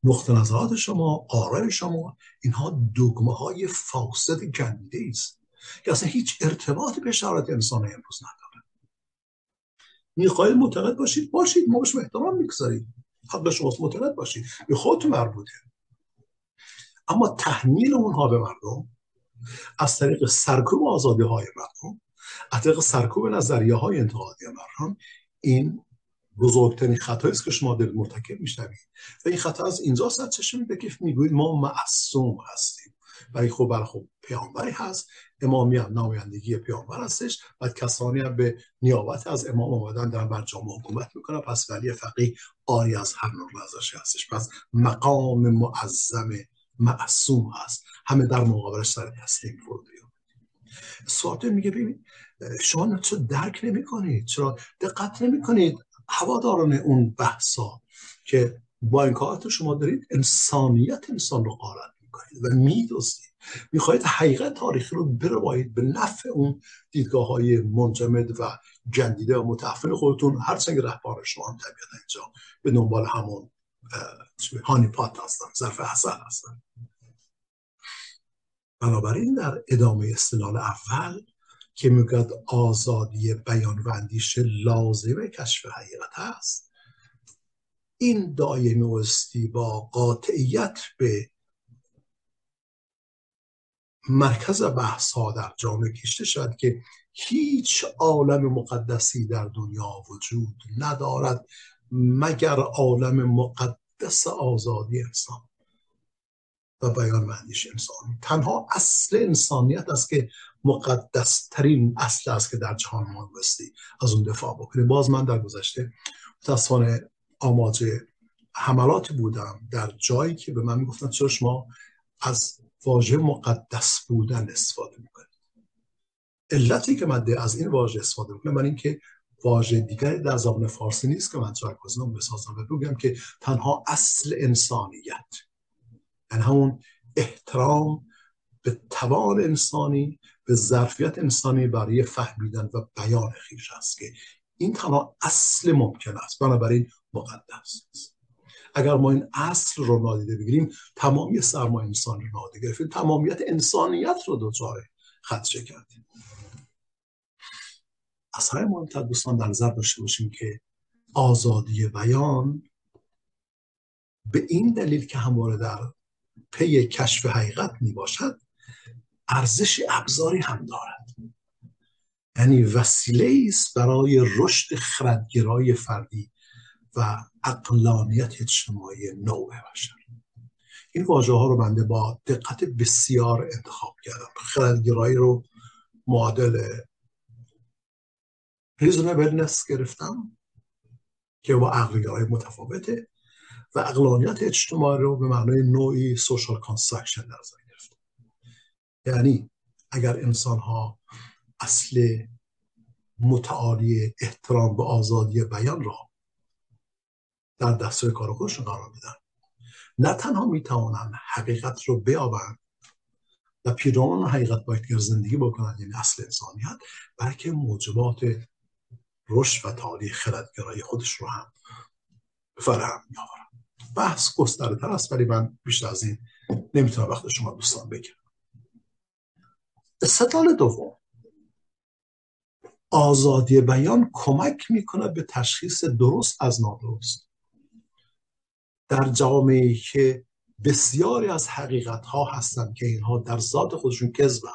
نقطه نظرات شما آرای شما اینها دگمه های فاسد گنده است که اصلا هیچ ارتباطی به شرایط انسان امروز نداره. می‌خواهید معتقد باشید؟ باشید. ما بهش احترام می‌گذارید حق شماست. معتقد باشید. به خودتون مربوطه. اما تحمیل اونها به مردم از طریق سرکوب آزادی های مردم از طریق سرکوب نظریه های انتقادی مردم این بزرگترین خطایی است که شما در مرتکب میشنوید و این خطا از اینجا سرچشمه میده که می‌گوید ما معصوم هستیم. و خب بر خب پیامبری هست. امامی هم نمایندگی پیامبر هستش و کسانی هم به نیابت از امام آمدن در بر جامعه حکومت می‌کنن. پس ولی فقیه آری از هر نوع هستش. پس مقام معظم معصوم هست. همه در مقابلش سر تسلیم فرود سواتر میگه ببین شما چرا درک نمی کنید چرا دقت نمی کنید هواداران اون بحثا که با این کارات شما دارید انسانیت انسان رو قارت می‌کنید و میدوستید می‌خواهید حقیقت تاریخی رو بروایید به نفع اون دیدگاه های منجمد و جندیده و متعفن خودتون. هر سنگ رهبار شما هم طبیعتا اینجا به دنبال همون هانی پات هستن ظرف اصل هستن. بنابراین در ادامه استدلال اول که می‌گوید آزادی بیان و اندیشه لازم کشف حقیقت است. این دائمی با قاطعیت به مرکز بحث ها در جامعه کشته شد که هیچ عالم مقدسی در دنیا وجود ندارد مگر عالم مقدس آزادی انسان. و بیان و انسانی تنها اصل انسانیت است که مقدس ترین اصل است که در جهان ما بستی از اون دفاع بکنیم باز من در گذشته متاسفانه آماج حملات بودم در جایی که به من می‌گفتن چرا شما از واژه مقدس بودن استفاده می‌کنید. علتی که من از این واژه استفاده می‌کنم من اینکه واژه دیگری در زبان فارسی نیست که من جایگزینم بسازم و بگم که تنها اصل انسانیت. یعنی همون احترام به توان انسانی به ظرفیت انسانی برای فهمیدن و بیان خیش است که این تنها اصل ممکن است بنابراین مقدس است. اگر ما این اصل رو نادیده بگیریم تمامی سرمایه انسان رو نادیده گرفتیم تمامیت انسانیت رو دچار خدشه کردیم. از همه مهمتر دوستان در نظر داشته باشیم که آزادی بیان به این دلیل که همواره در پی کشف حقیقت می باشد ارزش ابزاری هم دارد. یعنی وسیله است برای رشد خردگرایی فردی و عقلانیت اجتماعی نوع بشر این واژه ها رو بنده با دقت بسیار انتخاب کردم. خردگرایی رو معادل reasonableness گرفتم که با عقل‌گرایی متفاوته. و عقلانیت اجتماعی رو به معنای نوعی social construction در نظر گرفتم یعنی اگر انسان ها اصل متعالی احترام به آزادی بیان را در دستور کار خودشون قرار بدن نه تنها می‌توانند حقیقت رو بیابند و پیرامون حقیقت باید زندگی بکنند یعنی اصل انسانیت بلکه موجبات رشد و تعالی خردگرایی خودش رو هم فراهم میآورن بحث گسترده تر است ولی من بیشتر از این نمی‌تونم وقت شما دوستان بگیرم. استدلال دوم. آزادی بیان کمک می‌کنه به تشخیص درست از نادرست. در جامعه که بسیاری از حقیقت ها هستند که اینها در ذات خودشون کذبن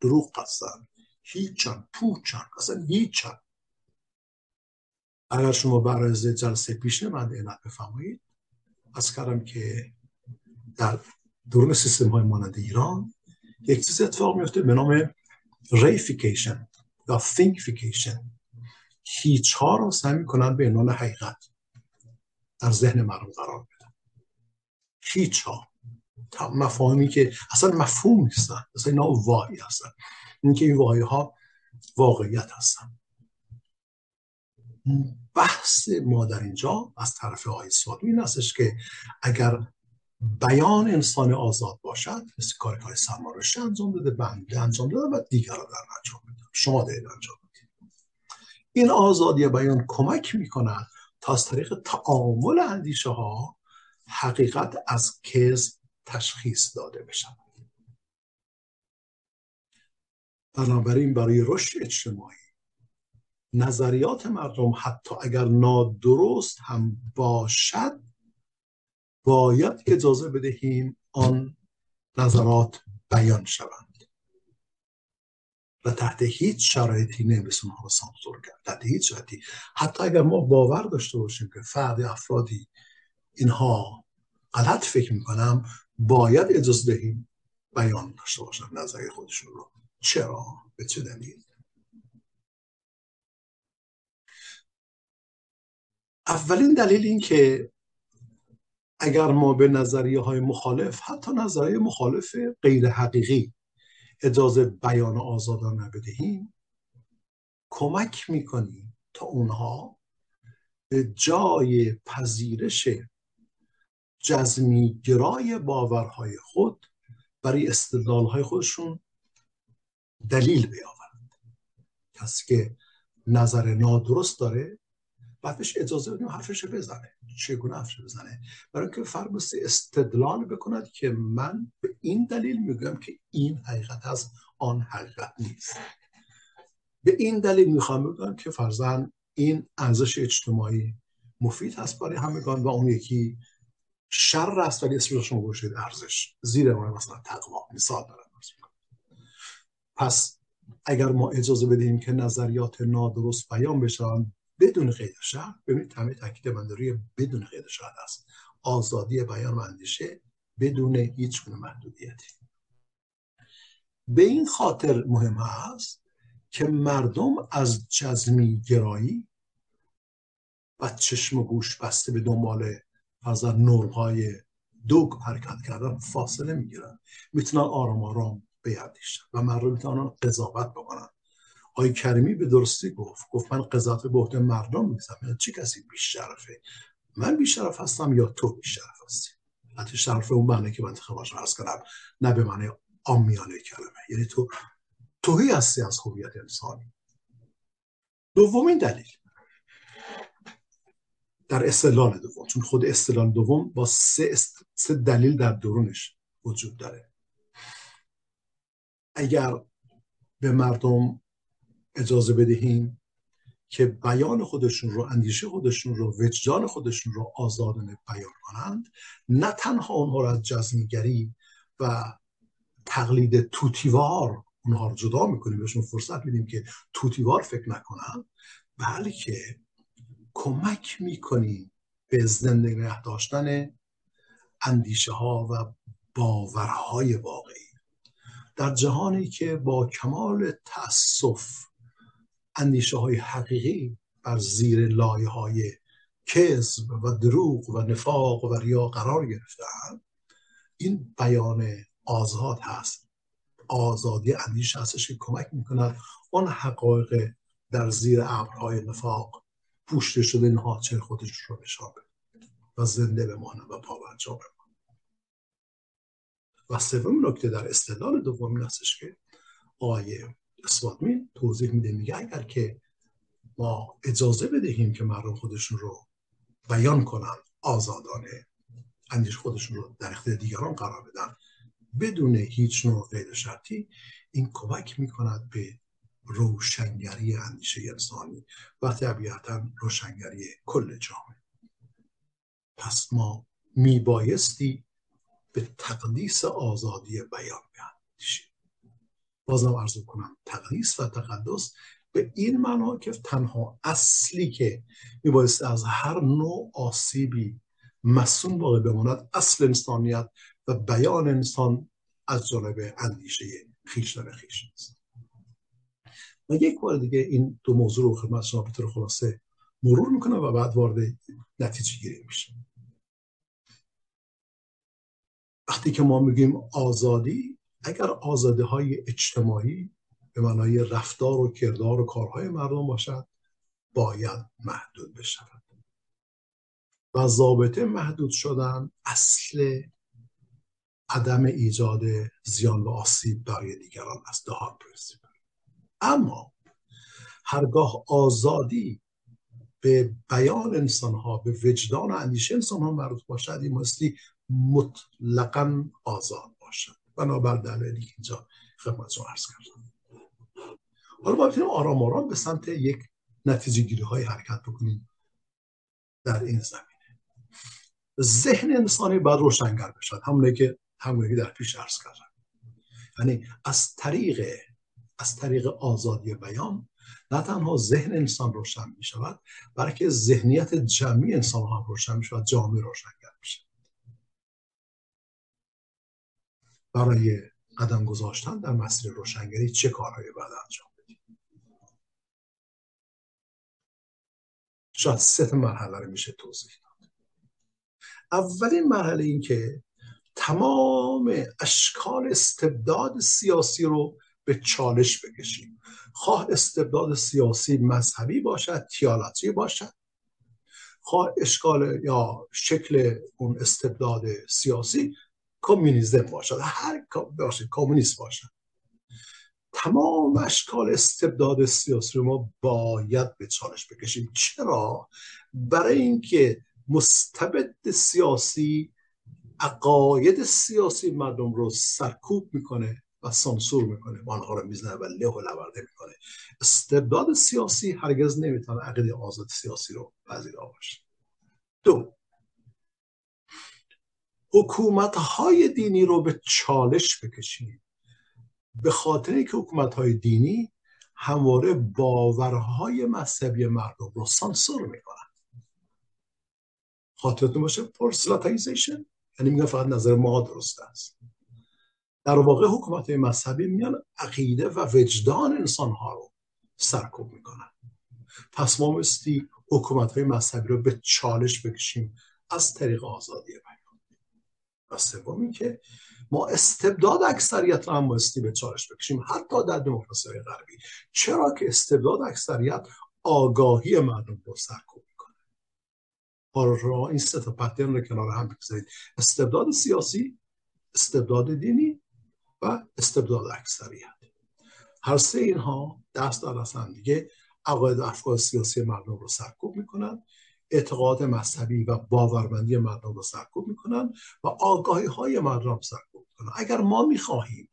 دروغ هستن هیچن پوچن اصلا هیچن اگر شما برای جلسه پیش من اینت بفرمایید. از کردم که در درون سیستم های مانند ایران یک چیز اتفاق میفته به نام ریفیکیشن یا فینکفیکیشن هیچ ها را سعی کنند به عنوان حقیقت در ذهن مردم قرار بدن. هیچ ها. مفاهیمی که اصلا مفهوم نیستن. اصلا اینا واقعی هستن. اینکه این واقعی ها واقعیت هستن. بحث ما در اینجا از طرف آقای سادو این هستش که اگر بیان انسان آزاد باشد مثل کار کار سرمارشته انجام داده بنده انجام داده و را در انجام بده شما دارید انجام بدید این آزادی بیان کمک می‌کند تا از طریق تعامل اندیشه ها حقیقت از کز تشخیص داده بشود بنابراین برای رشد اجتماعی نظریات مردم حتی اگر نادرست هم باشد باید اجازه بدهیم آن نظرات بیان شوند. و تحت هیچ شرایطی نمیسون ها رو سانسور کرد. تحت هیچ شرایطی. حتی اگر ما باور داشته باشیم که فرد افرادی اینها غلط فکر می‌کنم باید اجازه دهیم بیان داشته باشن نظری خودشون رو. چرا؟ به چه دلیل؟ اولین دلیل این که اگر ما به نظریه های مخالف حتی نظریه مخالف غیر حقیقی اجازه بیان آزادانه بدهیم کمک می‌کنیم تا اونها به جای پذیرش جزمیگرای باورهای خود برای استدلالهای خودشون دلیل بیاورند. کسی که نظر نادرست داره بعد بهش اجازه بدیم حرفش بزنه. چگونه حرفش بزنه؟ برای اینکه فرق استدلال بکند که من به این دلیل میگم که این حقیقت از آن حقیقت نیست. به این دلیل می‌خوام بگم که فرزن این ارزش اجتماعی مفید هست برای همگان و اون یکی شر است ولی اسمش شما گوشید ارزش. زیر ما مثلا تقوا. مثال دارم. پس اگر ما اجازه بدیم که نظریات نادرست بیان بشن بدون قید شرط ببینید همه تاکید من روی بدون قید شرط است. آزادی بیان و اندیشه بدون هیچ گونه محدودیتی. به این خاطر مهم است که مردم از جزمی گرایی و چشم و گوش بسته به دنبال از نورهای دوگ حرکت کردن فاصله می‌گیرن. می‌تونن آرام آرام بیندیشن و مردم می‌تونن قضاوت بکنن. آقای کریمی به درستی گفت. گفت من قضاوت به عهده مردم میزم یعنی چه کسی بیشرفه؟ من بیشرف هستم یا تو بیشرف هستی؟ حتی شرف اون معنی که من خواهش عرض کنم نه به معنی آمیانه کلمه. یعنی تو توهی هستی از هویت انسانی دومین دلیل. در استدلال دوم. چون خود استدلال دوم با سه, سه دلیل در درونش وجود داره. اگر به مردم اجازه بدهیم که بیان خودشون رو اندیشه خودشون رو وجدان خودشون رو آزادانه بیان کنند. نه تنها اونها رو از جزمیگری و تقلید توتیوار اونها رو جدا می‌کنیم بهشون فرصت میدیم که توتیوار فکر نکنن بلکه کمک می‌کنیم به زنده نگه داشتن اندیشه ها و باورهای واقعی. در جهانی که با کمال تأسف اندیشه های حقیقی بر زیر لایه های کذب و دروغ و نفاق و ریا قرار گرفتن این بیان آزاد هست. آزادی اندیشه هستش که کمک می‌کند آن حقایق در زیر ابرهای نفاق پوشته شده نهاچه خودش رو نشان و زنده بمانه و پاورجا بمانه و سوم نکته در استدلال دوم هستش که آیه اسواتمین توضیح میده. میگه اگر که ما اجازه بدهیم که مردم خودشون رو بیان کنن آزادانه اندیش خودشون رو در اختیار دیگران قرار بدن بدون هیچ نوع غیر شرطی این کمک می‌کند به روشنگری اندیشه انسانی. و طبیعتا روشنگری کل جامعه. پس ما میبایستی به تقدیس آزادی بیان بیاندیشیم بازم ارزو کنم تقدیس و تقدس به این معنا که تنها اصلی که میبایست از هر نوع آسیبی مسون باقی بماند اصل انسانیت و بیان انسان از جانب اندیشه خیشتن خیش است. و یک بار دیگه این دو موضوع رو خدمت شما به خلاصه مرور می‌کنم و بعد وارد نتیجه گیری میشه وقتی که ما میگیم آزادی اگر آزادی های اجتماعی به معنای رفتار و کردار و کارهای مردم باشد باید محدود بشود. و ضابطه محدود شدن اصل عدم ایجاد زیان و آسیب برای دیگران است دهار پرنسیپل اما هرگاه آزادی به بیان انسان ها به وجدان و اندیشه انسان ها مربوط باشد این مستی مطلقا آزاد باشد. بنابر دلیلی که اینجا خدمت رو عرض کردم. حالا ما بتونیم آرام آرام به سمت یک نتیجه گیری های حرکت بکنیم در این زمینه. ذهن انسانی باید روشنگر بشد همونه که همونه در پیش عرض کردم. یعنی از طریق از طریق آزادی بیان نه تنها ذهن انسان روشن می شود بلکه ذهنیت جمعی انسان هم روشن می شود جامعه روشنگر می شود برای قدم گذاشتن در مسیر روشنگری چه کارهایی باید انجام بدیم؟ شاید سه مرحله رو میشه توضیح داد. اولین مرحله این که تمام اشکال استبداد سیاسی رو به چالش بکشیم. خواه استبداد سیاسی مذهبی باشد تیالتی باشد. خواه اشکال یا شکل اون استبداد سیاسی کمونیسم باشد. هر باشد کمونیست باشد. تمام اشکال استبداد سیاسی ما باید به چالش بکشیم. چرا؟ برای اینکه مستبد سیاسی عقاید سیاسی مردم رو سرکوب می‌کنه و سانسور می‌کنه. و آنها رو می‌زنه و له و لورده می‌کنه. استبداد سیاسی هرگز نمی‌تونه عقیده آزاد سیاسی رو پذیرا باشه. دو حکومت های دینی رو به چالش بکشیم به خاطر اینکه حکومت های دینی همواره باورهای مذهبی مردم رو سانسور می‌کنن. خاطرتون باشه proselytization یعنی میگن فقط نظر ما درست است. در واقع حکومت مذهبی میان عقیده و وجدان انسان ها رو سرکوب می‌کنن. پس ما بایستی حکومت های مذهبی رو به چالش بکشیم از طریق آزادی و سوم که ما استبداد اکثریت رو هم بایستی به چالش بکشیم. حتی در دموکراسی غربی. چرا که استبداد اکثریت آگاهی مردم رو سرکوب می‌کنه؟ حالا این سه تا پترن رو کنار هم بگذارید. استبداد سیاسی استبداد دینی و استبداد اکثریت. هر سه اینها دست در دیگه عقاید افکار سیاسی مردم رو سرکوب می‌کنن. اعتقاد مذهبی و باورمندی مردم رو سرکوب می‌کنن و آگاهی های مردم سرکوب می‌کنن. اگر ما می‌خواهیم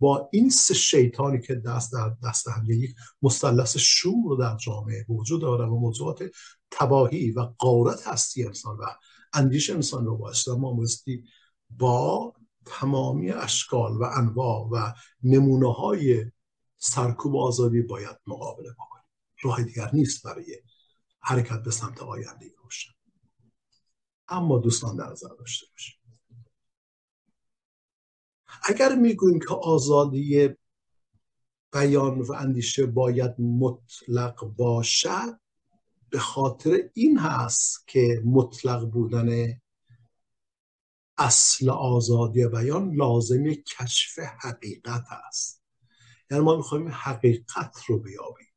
با این سه شیطانی که دست در دست هم یک مثلث شوم رو در جامعه وجود داره و موضوعات تباهی و قارت هستی انسان و اندیش انسان رو با ما مستی با تمامی اشکال و انواع و نمونه های سرکوب آزادی باید مقابله بکنیم. راه دیگر نیست برای حرکت به سمت آینده روشن اما دوستان در نظر داشته باشیم اگر می‌گوییم که آزادی بیان و اندیشه باید مطلق باشد به خاطر این هست که مطلق بودن اصل آزادی بیان لازم کشف حقیقت است. یعنی ما می‌خوایم حقیقت رو بیابیم.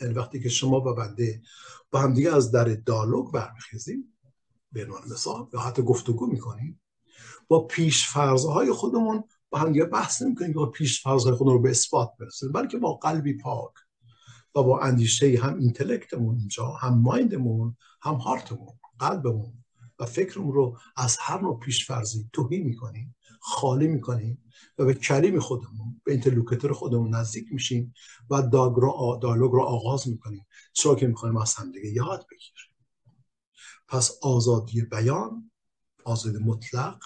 یعنی وقتی که شما و بنده با همدیگه از در دالوگ برمیخیزیم به عنوان مثال یا حتی گفتگو می‌کنیم با پیش فرضهای خودمون با هم بحث نمی‌کنیم که با پیش فرضهای خودمون رو به اثبات برسیم بلکه با قلبی پاک و با اندیشه هم اینتלקتمون اینجا هم مایندمون هم هارتمون قلبمون و فکرمون رو از هر نوع پیش فرضی توهی می‌کنیم. خالی می‌کنیم و به کلیم خودمون به اینترلوکتور خودمون نزدیک میشیم و دالوگ رو آغاز می‌کنیم. چرا که می‌خوایم از همدیگه یاد بگیریم. پس آزادی بیان آزادی مطلق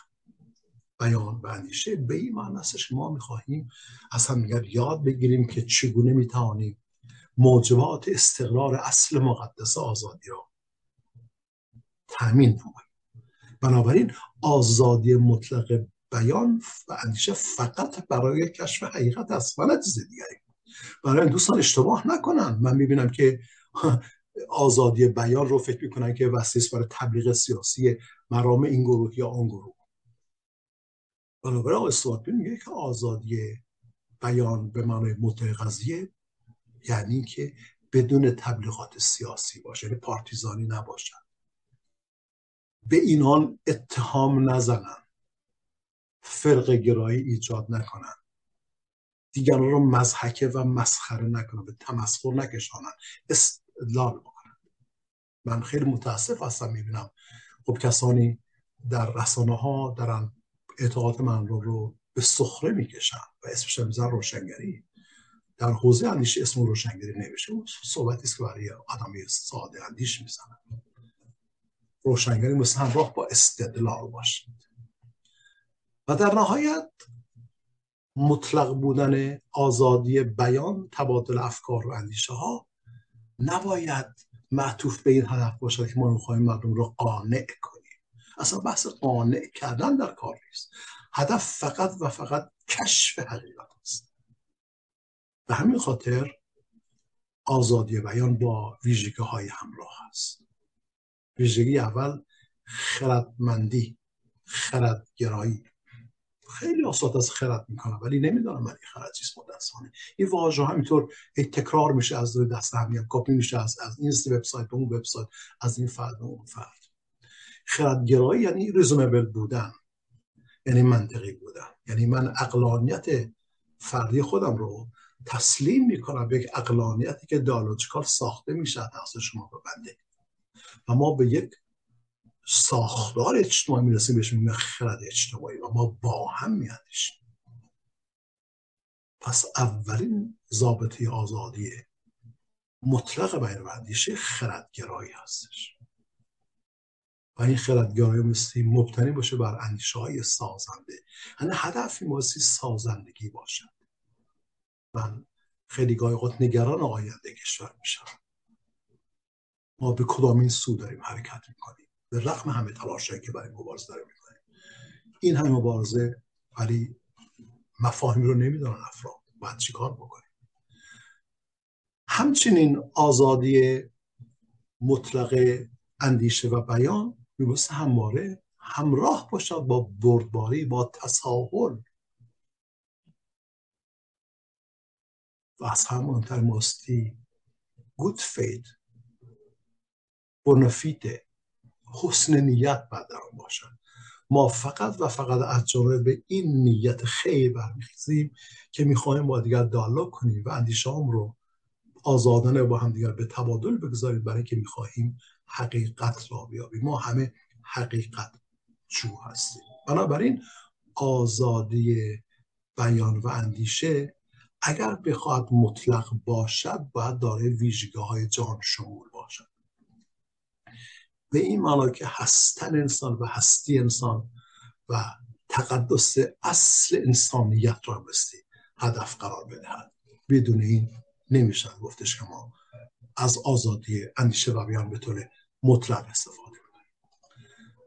بیان و اندیشه به این معنی است ما می‌خواهیم از هم یاد بگیریم که چگونه می‌توانیم موجبات استقرار اصل مقدس آزادی را تأمین نماییم بنابراین آزادی مطلق بیان و اندیشه فقط برای کشف حقیقت است. و نه چیز دیگری برای دوستان اشتباه نکنن. من می‌بینم که آزادی بیان رو فکر می‌کنن که وسیله برای تبلیغ سیاسی مرام این گروه یا آن گروه. بنابراین آقای میگه که آزادی بیان به معنای مطلق یعنی که بدون تبلیغات سیاسی باشه. یعنی پارتیزانی نباشد به اینان اتهام نزنن. فرق گرایی ایجاد نکنن. دیگران رو مزحکه و مسخره نکنن به تمسخر نکشانن استدلال بکنن. من خیلی متاسف هستم می‌بینم. خب کسانی در رسانه ها دارن اعتقاد من رو, رو به سخره می‌کشن و اسمش میزن روشنگری. در حوزه اندیشه اسم روشنگری نمیشه. صحبتی است که برای آدمی ساده اندیش می‌زنن روشنگری مثل همراه با استدلال باشید و در نهایت مطلق بودن آزادی بیان تبادل افکار و اندیشه ها نباید معطوف به این هدف باشد که ما می‌خواهیم مردم رو قانع کنیم. اصلا بحث قانع کردن در کار نیست. هدف فقط و فقط کشف حقیقت است. به همین خاطر آزادی بیان با ویژگی های همراه است. ویژگی اول خردمندی خردگرایی. خیلی آسات از خرد می‌کنم ولی نمی‌دونم ولی خرد چیست متاسفانه این واژه همینطور تکرار میشه از روی دست هم کپی میشه از از این وبسایت به اون وبسایت از این فرد به اون فرد. خردگرایی یعنی ریزونبل بودن یعنی منطقی بودن. یعنی من اقلانیت فردی خودم رو تسلیم می‌کنم به یک اقلانیتی که دالوجیکال ساخته میشه تقصیر شما ببنده و ما به یک ساختار اجتماعی می‌رسیم بهش میگیم خرد اجتماعی و ما با هم میاندیشیم. پس اولین ضابطه آزادی مطلق بین اندیشه خردگرایی هستش. و این خردگرایی مثل مبتنی باشه بر اندیشه های سازنده. یعنی هدفی ماسی سازندگی باشد. من خیلی گاهی اوقات نگران آینده کشور میشم ما به کدام این سو داریم حرکت می‌کنیم؟ به رغم همه تلاشهایی که برای مبارزه داریم می‌کنیم. این همه مبارزه ولی مفاهیم رو نمی‌دونن افراد. باید چیکار بکنیم؟ همچنین آزادی مطلق اندیشه و بیان میبایست همواره همراه باشد با بردباری با تساهل و از همانتر ماستی گود فید بنفیت حسن نیت باید در آن باشد. ما فقط و فقط از جانب این نیت خیر برمیخیزیم که می‌خواهیم با دیگر دالوگ کنیم و اندیشه رو آزادانه با هم دیگر به تبادل بگذارید برای که می‌خواهیم حقیقت را بیابیم. ما همه حقیقت جو هستیم. بنابراین آزادی بیان و اندیشه اگر بخواد مطلق باشد باید داره ویژگی های جان شمول باشد. به این معنا که هستن انسان و هستی انسان و تقدس اصل انسانیت را بستی هدف قرار بدهد بدون این نمیشن گفتش که ما از آزادی اندیشه و بیان به طور مطلق استفاده کنیم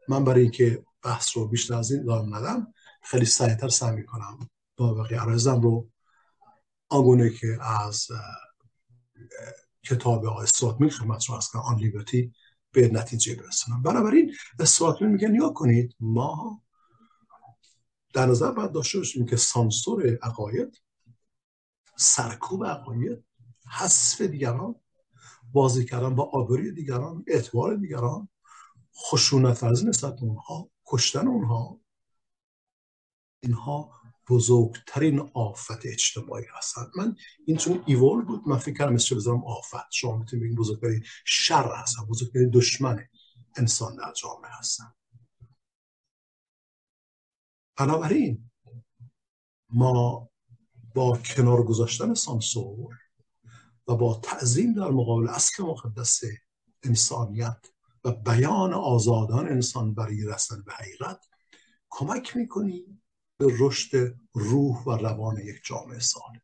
من برای اینکه بحث رو بیشتر از این دارم ندم خیلی سریعتر سعی می‌کنم با بقیه عرضم رو آنگونه که از کتاب آقای سواتمیل خدمت رو از آن لیبرتی به نتیجه برسونم. بنابراین سواتمیل میگه نیا کنید ما در نظر باید داشته باشیم که سانسور عقاید سرکوب عقاید حذف دیگران بازی کردن با آبروی دیگران اعتبار دیگران خشونت ورزی نسبت اونها کشتن اونها اینها بزرگترین آفت اجتماعی هستند من این چون ایول بود من فکر کردم مثل بذارم آفت. شما می‌تونید بگید بزرگترین شر هستن بزرگترین دشمن انسان در جامعه هستن. بنابراین ما با کنار گذاشتن سانسور و با تعظیم در مقابل اصل مقدس انسانیت و بیان آزادان انسان برای رسن به حقیقت کمک می‌کنیم به رشد روح و روان یک جامعه سالم.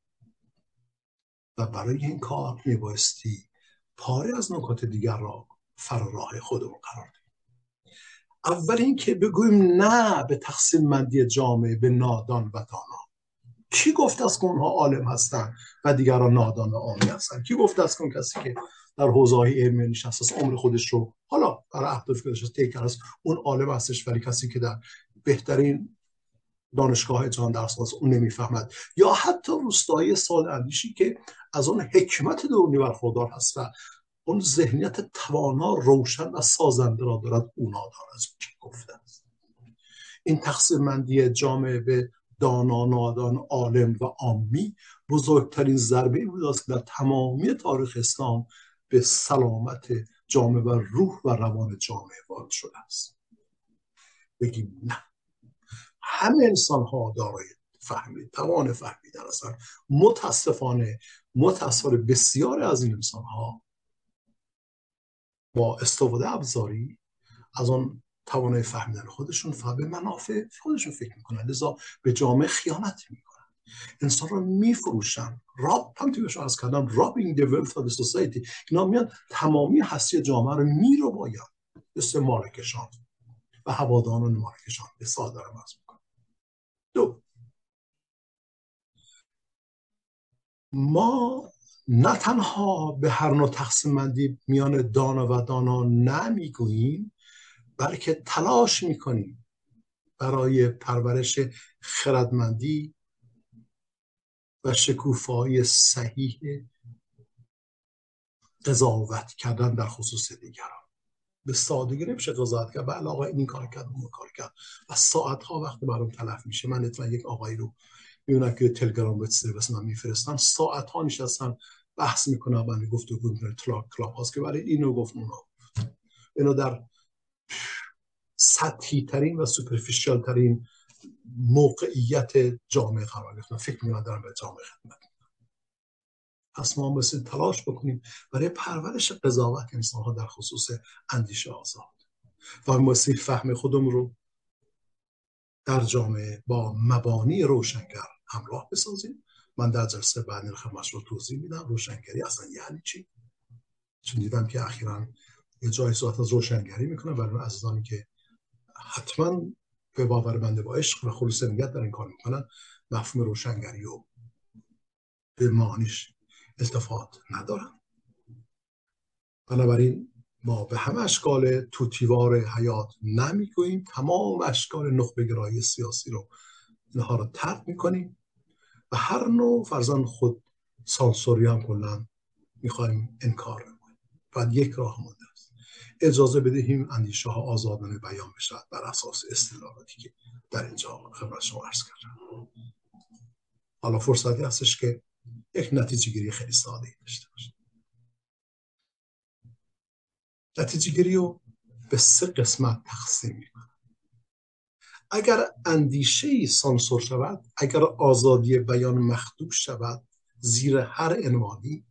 و برای این کار میبایستی پاره از نکات دیگر را فراراه خودمون قرار دهیم اول اینکه بگوییم نه به تقسیم مندی جامعه به نادان و دانا. کی گفت از که اونها عالم هستن و دیگران نادان و عامی هستن؟ کی گفت از که کسی که در حوزه های علمی نشست عمر خودش رو حالا برای اهداف خودش تیکر است اون عالم هستش ولی کسی که در بهترین دانشگاه جهان درس اون نمی‌فهمد. یا حتی روستایی سال اندیشی که از اون حکمت درونی برخوردار هست و اون ذهنیت توانا روشن و سازنده را دارد اونا دارد. که گفته این تقسیم مندی جامعه به دانا نادان عالم و عامی بزرگترین ضربه بود است در تمامی تاریخ اسلام به سلامت جامعه و روح و روان جامعه وارد شده است. بگیم نه. همه انسان ها دارای فهمید توان فهمیدن هستند متاسفانه متاسفانه بسیار از این انسان ها با استفاده ابزاری از آن توانای فهمیدن خودشون و به منافع خودشون فکر می‌کنن. لذا به جامعه خیانت می‌کنن. انسان رو میفروشن. راب هم توی از کردم رابینگ wealth of the society. اینا میان تمامی هستی جامعه رو میرو باید مثل مالکشان و هواداران مالکشان به ساده از دو. ما نه تنها به هر نوع تقسیم بندی میان دانا و دانا نمی‌گوییم بلکه تلاش می‌کنیم برای پرورش خردمندی و شکوفایی صحیح قضاوت کردن در خصوص دیگران. به سادگی نمیشه قضاوت کرد. بله آقا این کار کرد اون کار کرد. و ساعت ها وقت برام تلف میشه من اتفاقا یک آقایی رو میونم که تلگرام به سرویس من میفرستم ساعت ها نشستن بحث می‌کنم من گفتگو می‌کنه کلاب هاست که برای اینو گفت اونو اینو در سطحی ترین و سوپرفیشال ترین موقعیت جامعه قرار گرفتن فکر می‌کنم دارم به جامعه خدمت پس ما مثل تلاش بکنیم برای پرورش قضاوت انسان ها در خصوص اندیشه آزاد. و مثل فهم خودم رو در جامعه با مبانی روشنگر همراه بسازیم. من در جلسه بعد خدمتش رو توضیح میدم. روشنگری اصلا یعنی چی؟ چون دیدم که اخیرا یه جای صحبت از روشنگری می‌کنه ولی عزیزانی که حتما به باور بنده با عشق و خلوص نیت در این کار می‌کنن مفهوم روشنگری و به معنیش التفات ندارن بنابراین ما به همه اشکال توتیوار حیات نمی‌گوییم. تمام اشکال نخبگرایی سیاسی رو اینها رو ترک می‌کنیم و هر نوع فرزن خود سانسوری هم کنن می‌خوایم انکار نماییم بعد یک راه مونده است. اجازه بدهیم اندیشه ها آزادانه بیان بشود بر اساس استدلالاتی که در اینجا خبر شما عرض کردم. حالا فرصتی هستش که یک نتیجه گیری خیلی ساده داشته باشیم نتیجه گیری رو به سه قسمت تقسیم می‌کنم. اگر اندیشه سانسور شود اگر آزادی بیان مخدوش شود زیر هر عنوانی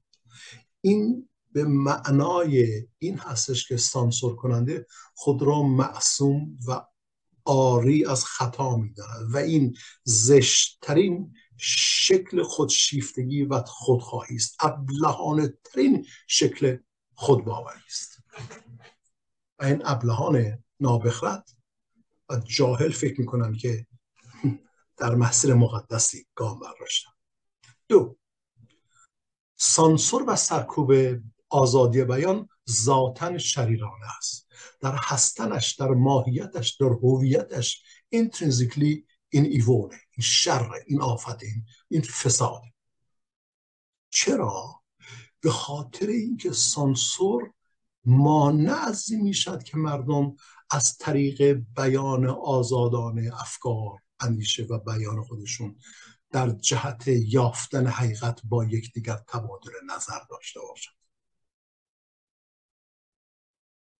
این به معنای این هستش که سانسور کننده خود را معصوم و آری از خطا می‌داند. و این زشتترین شکل خودشیفتگی و خودخواهی است. ابلهانه ترین شکل خودباوری است. و این ابلهان نابخرد و جاهل فکر می‌کنن که در مسیر مقدسی گام برداشتن. دو سانسور و سرکوب آزادی بیان ذاتا شریرانه است. در هستنش در ماهیتش در هویتش اینترنزیکلی این ایوونه این شر این آفت این این فساد. چرا؟ به خاطر اینکه سانسور مانع از می‌شد که مردم از طریق بیان آزادانه افکار اندیشه و بیان خودشون در جهت یافتن حقیقت با یکدیگر تبادل نظر داشته باشند.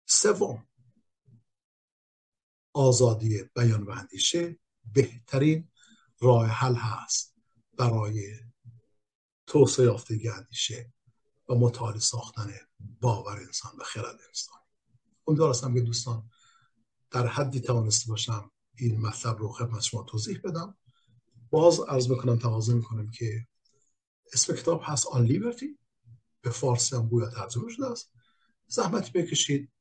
سوم آزادی بیان و اندیشه. بهترین راه حل هست برای توسعه یافتگی اندیشه و مطالعه ساختن باور انسان و خرد انسان. امیدوار هستم که دوستان در حدی توانسته باشم این مطلب رو خدمت شما توضیح بدم. باز عرض می‌کنم تقاضا می‌کنم که اسم کتاب هست آن لیبرتی به فارسی هم گویا ترجمه شده است. زحمت بکشید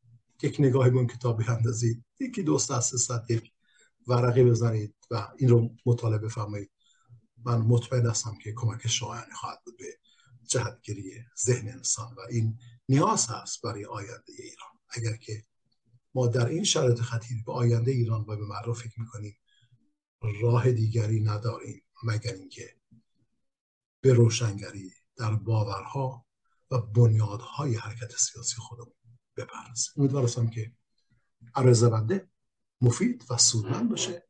یک نگاهی به اون کتاب بیاندازید. یکی دوست از یک ورقی بزنید و این رو مطالعه بفرمایید. من مطمئن هستم که کمک شایانی خواهد بود به جهتگیری ذهن انسان و این نیاز هست برای آینده ایران. اگر که ما در این شرایط خطیر به آینده ایران و به مردم فکر می‌کنیم راه دیگری نداریم مگر اینکه به روشنگری در باورها و بنیادهای حرکت سیاسی خودمون بپردازیم. امیدوارم که عرضه بنده مفید و سودمند باشه.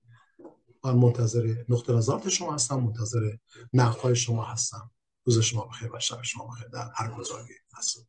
من منتظر نقطه نظارت شما هستم منتظر نقدهای شما هستم. روز شما بخیر و شب شما بخیر. در هر کجایی هستم.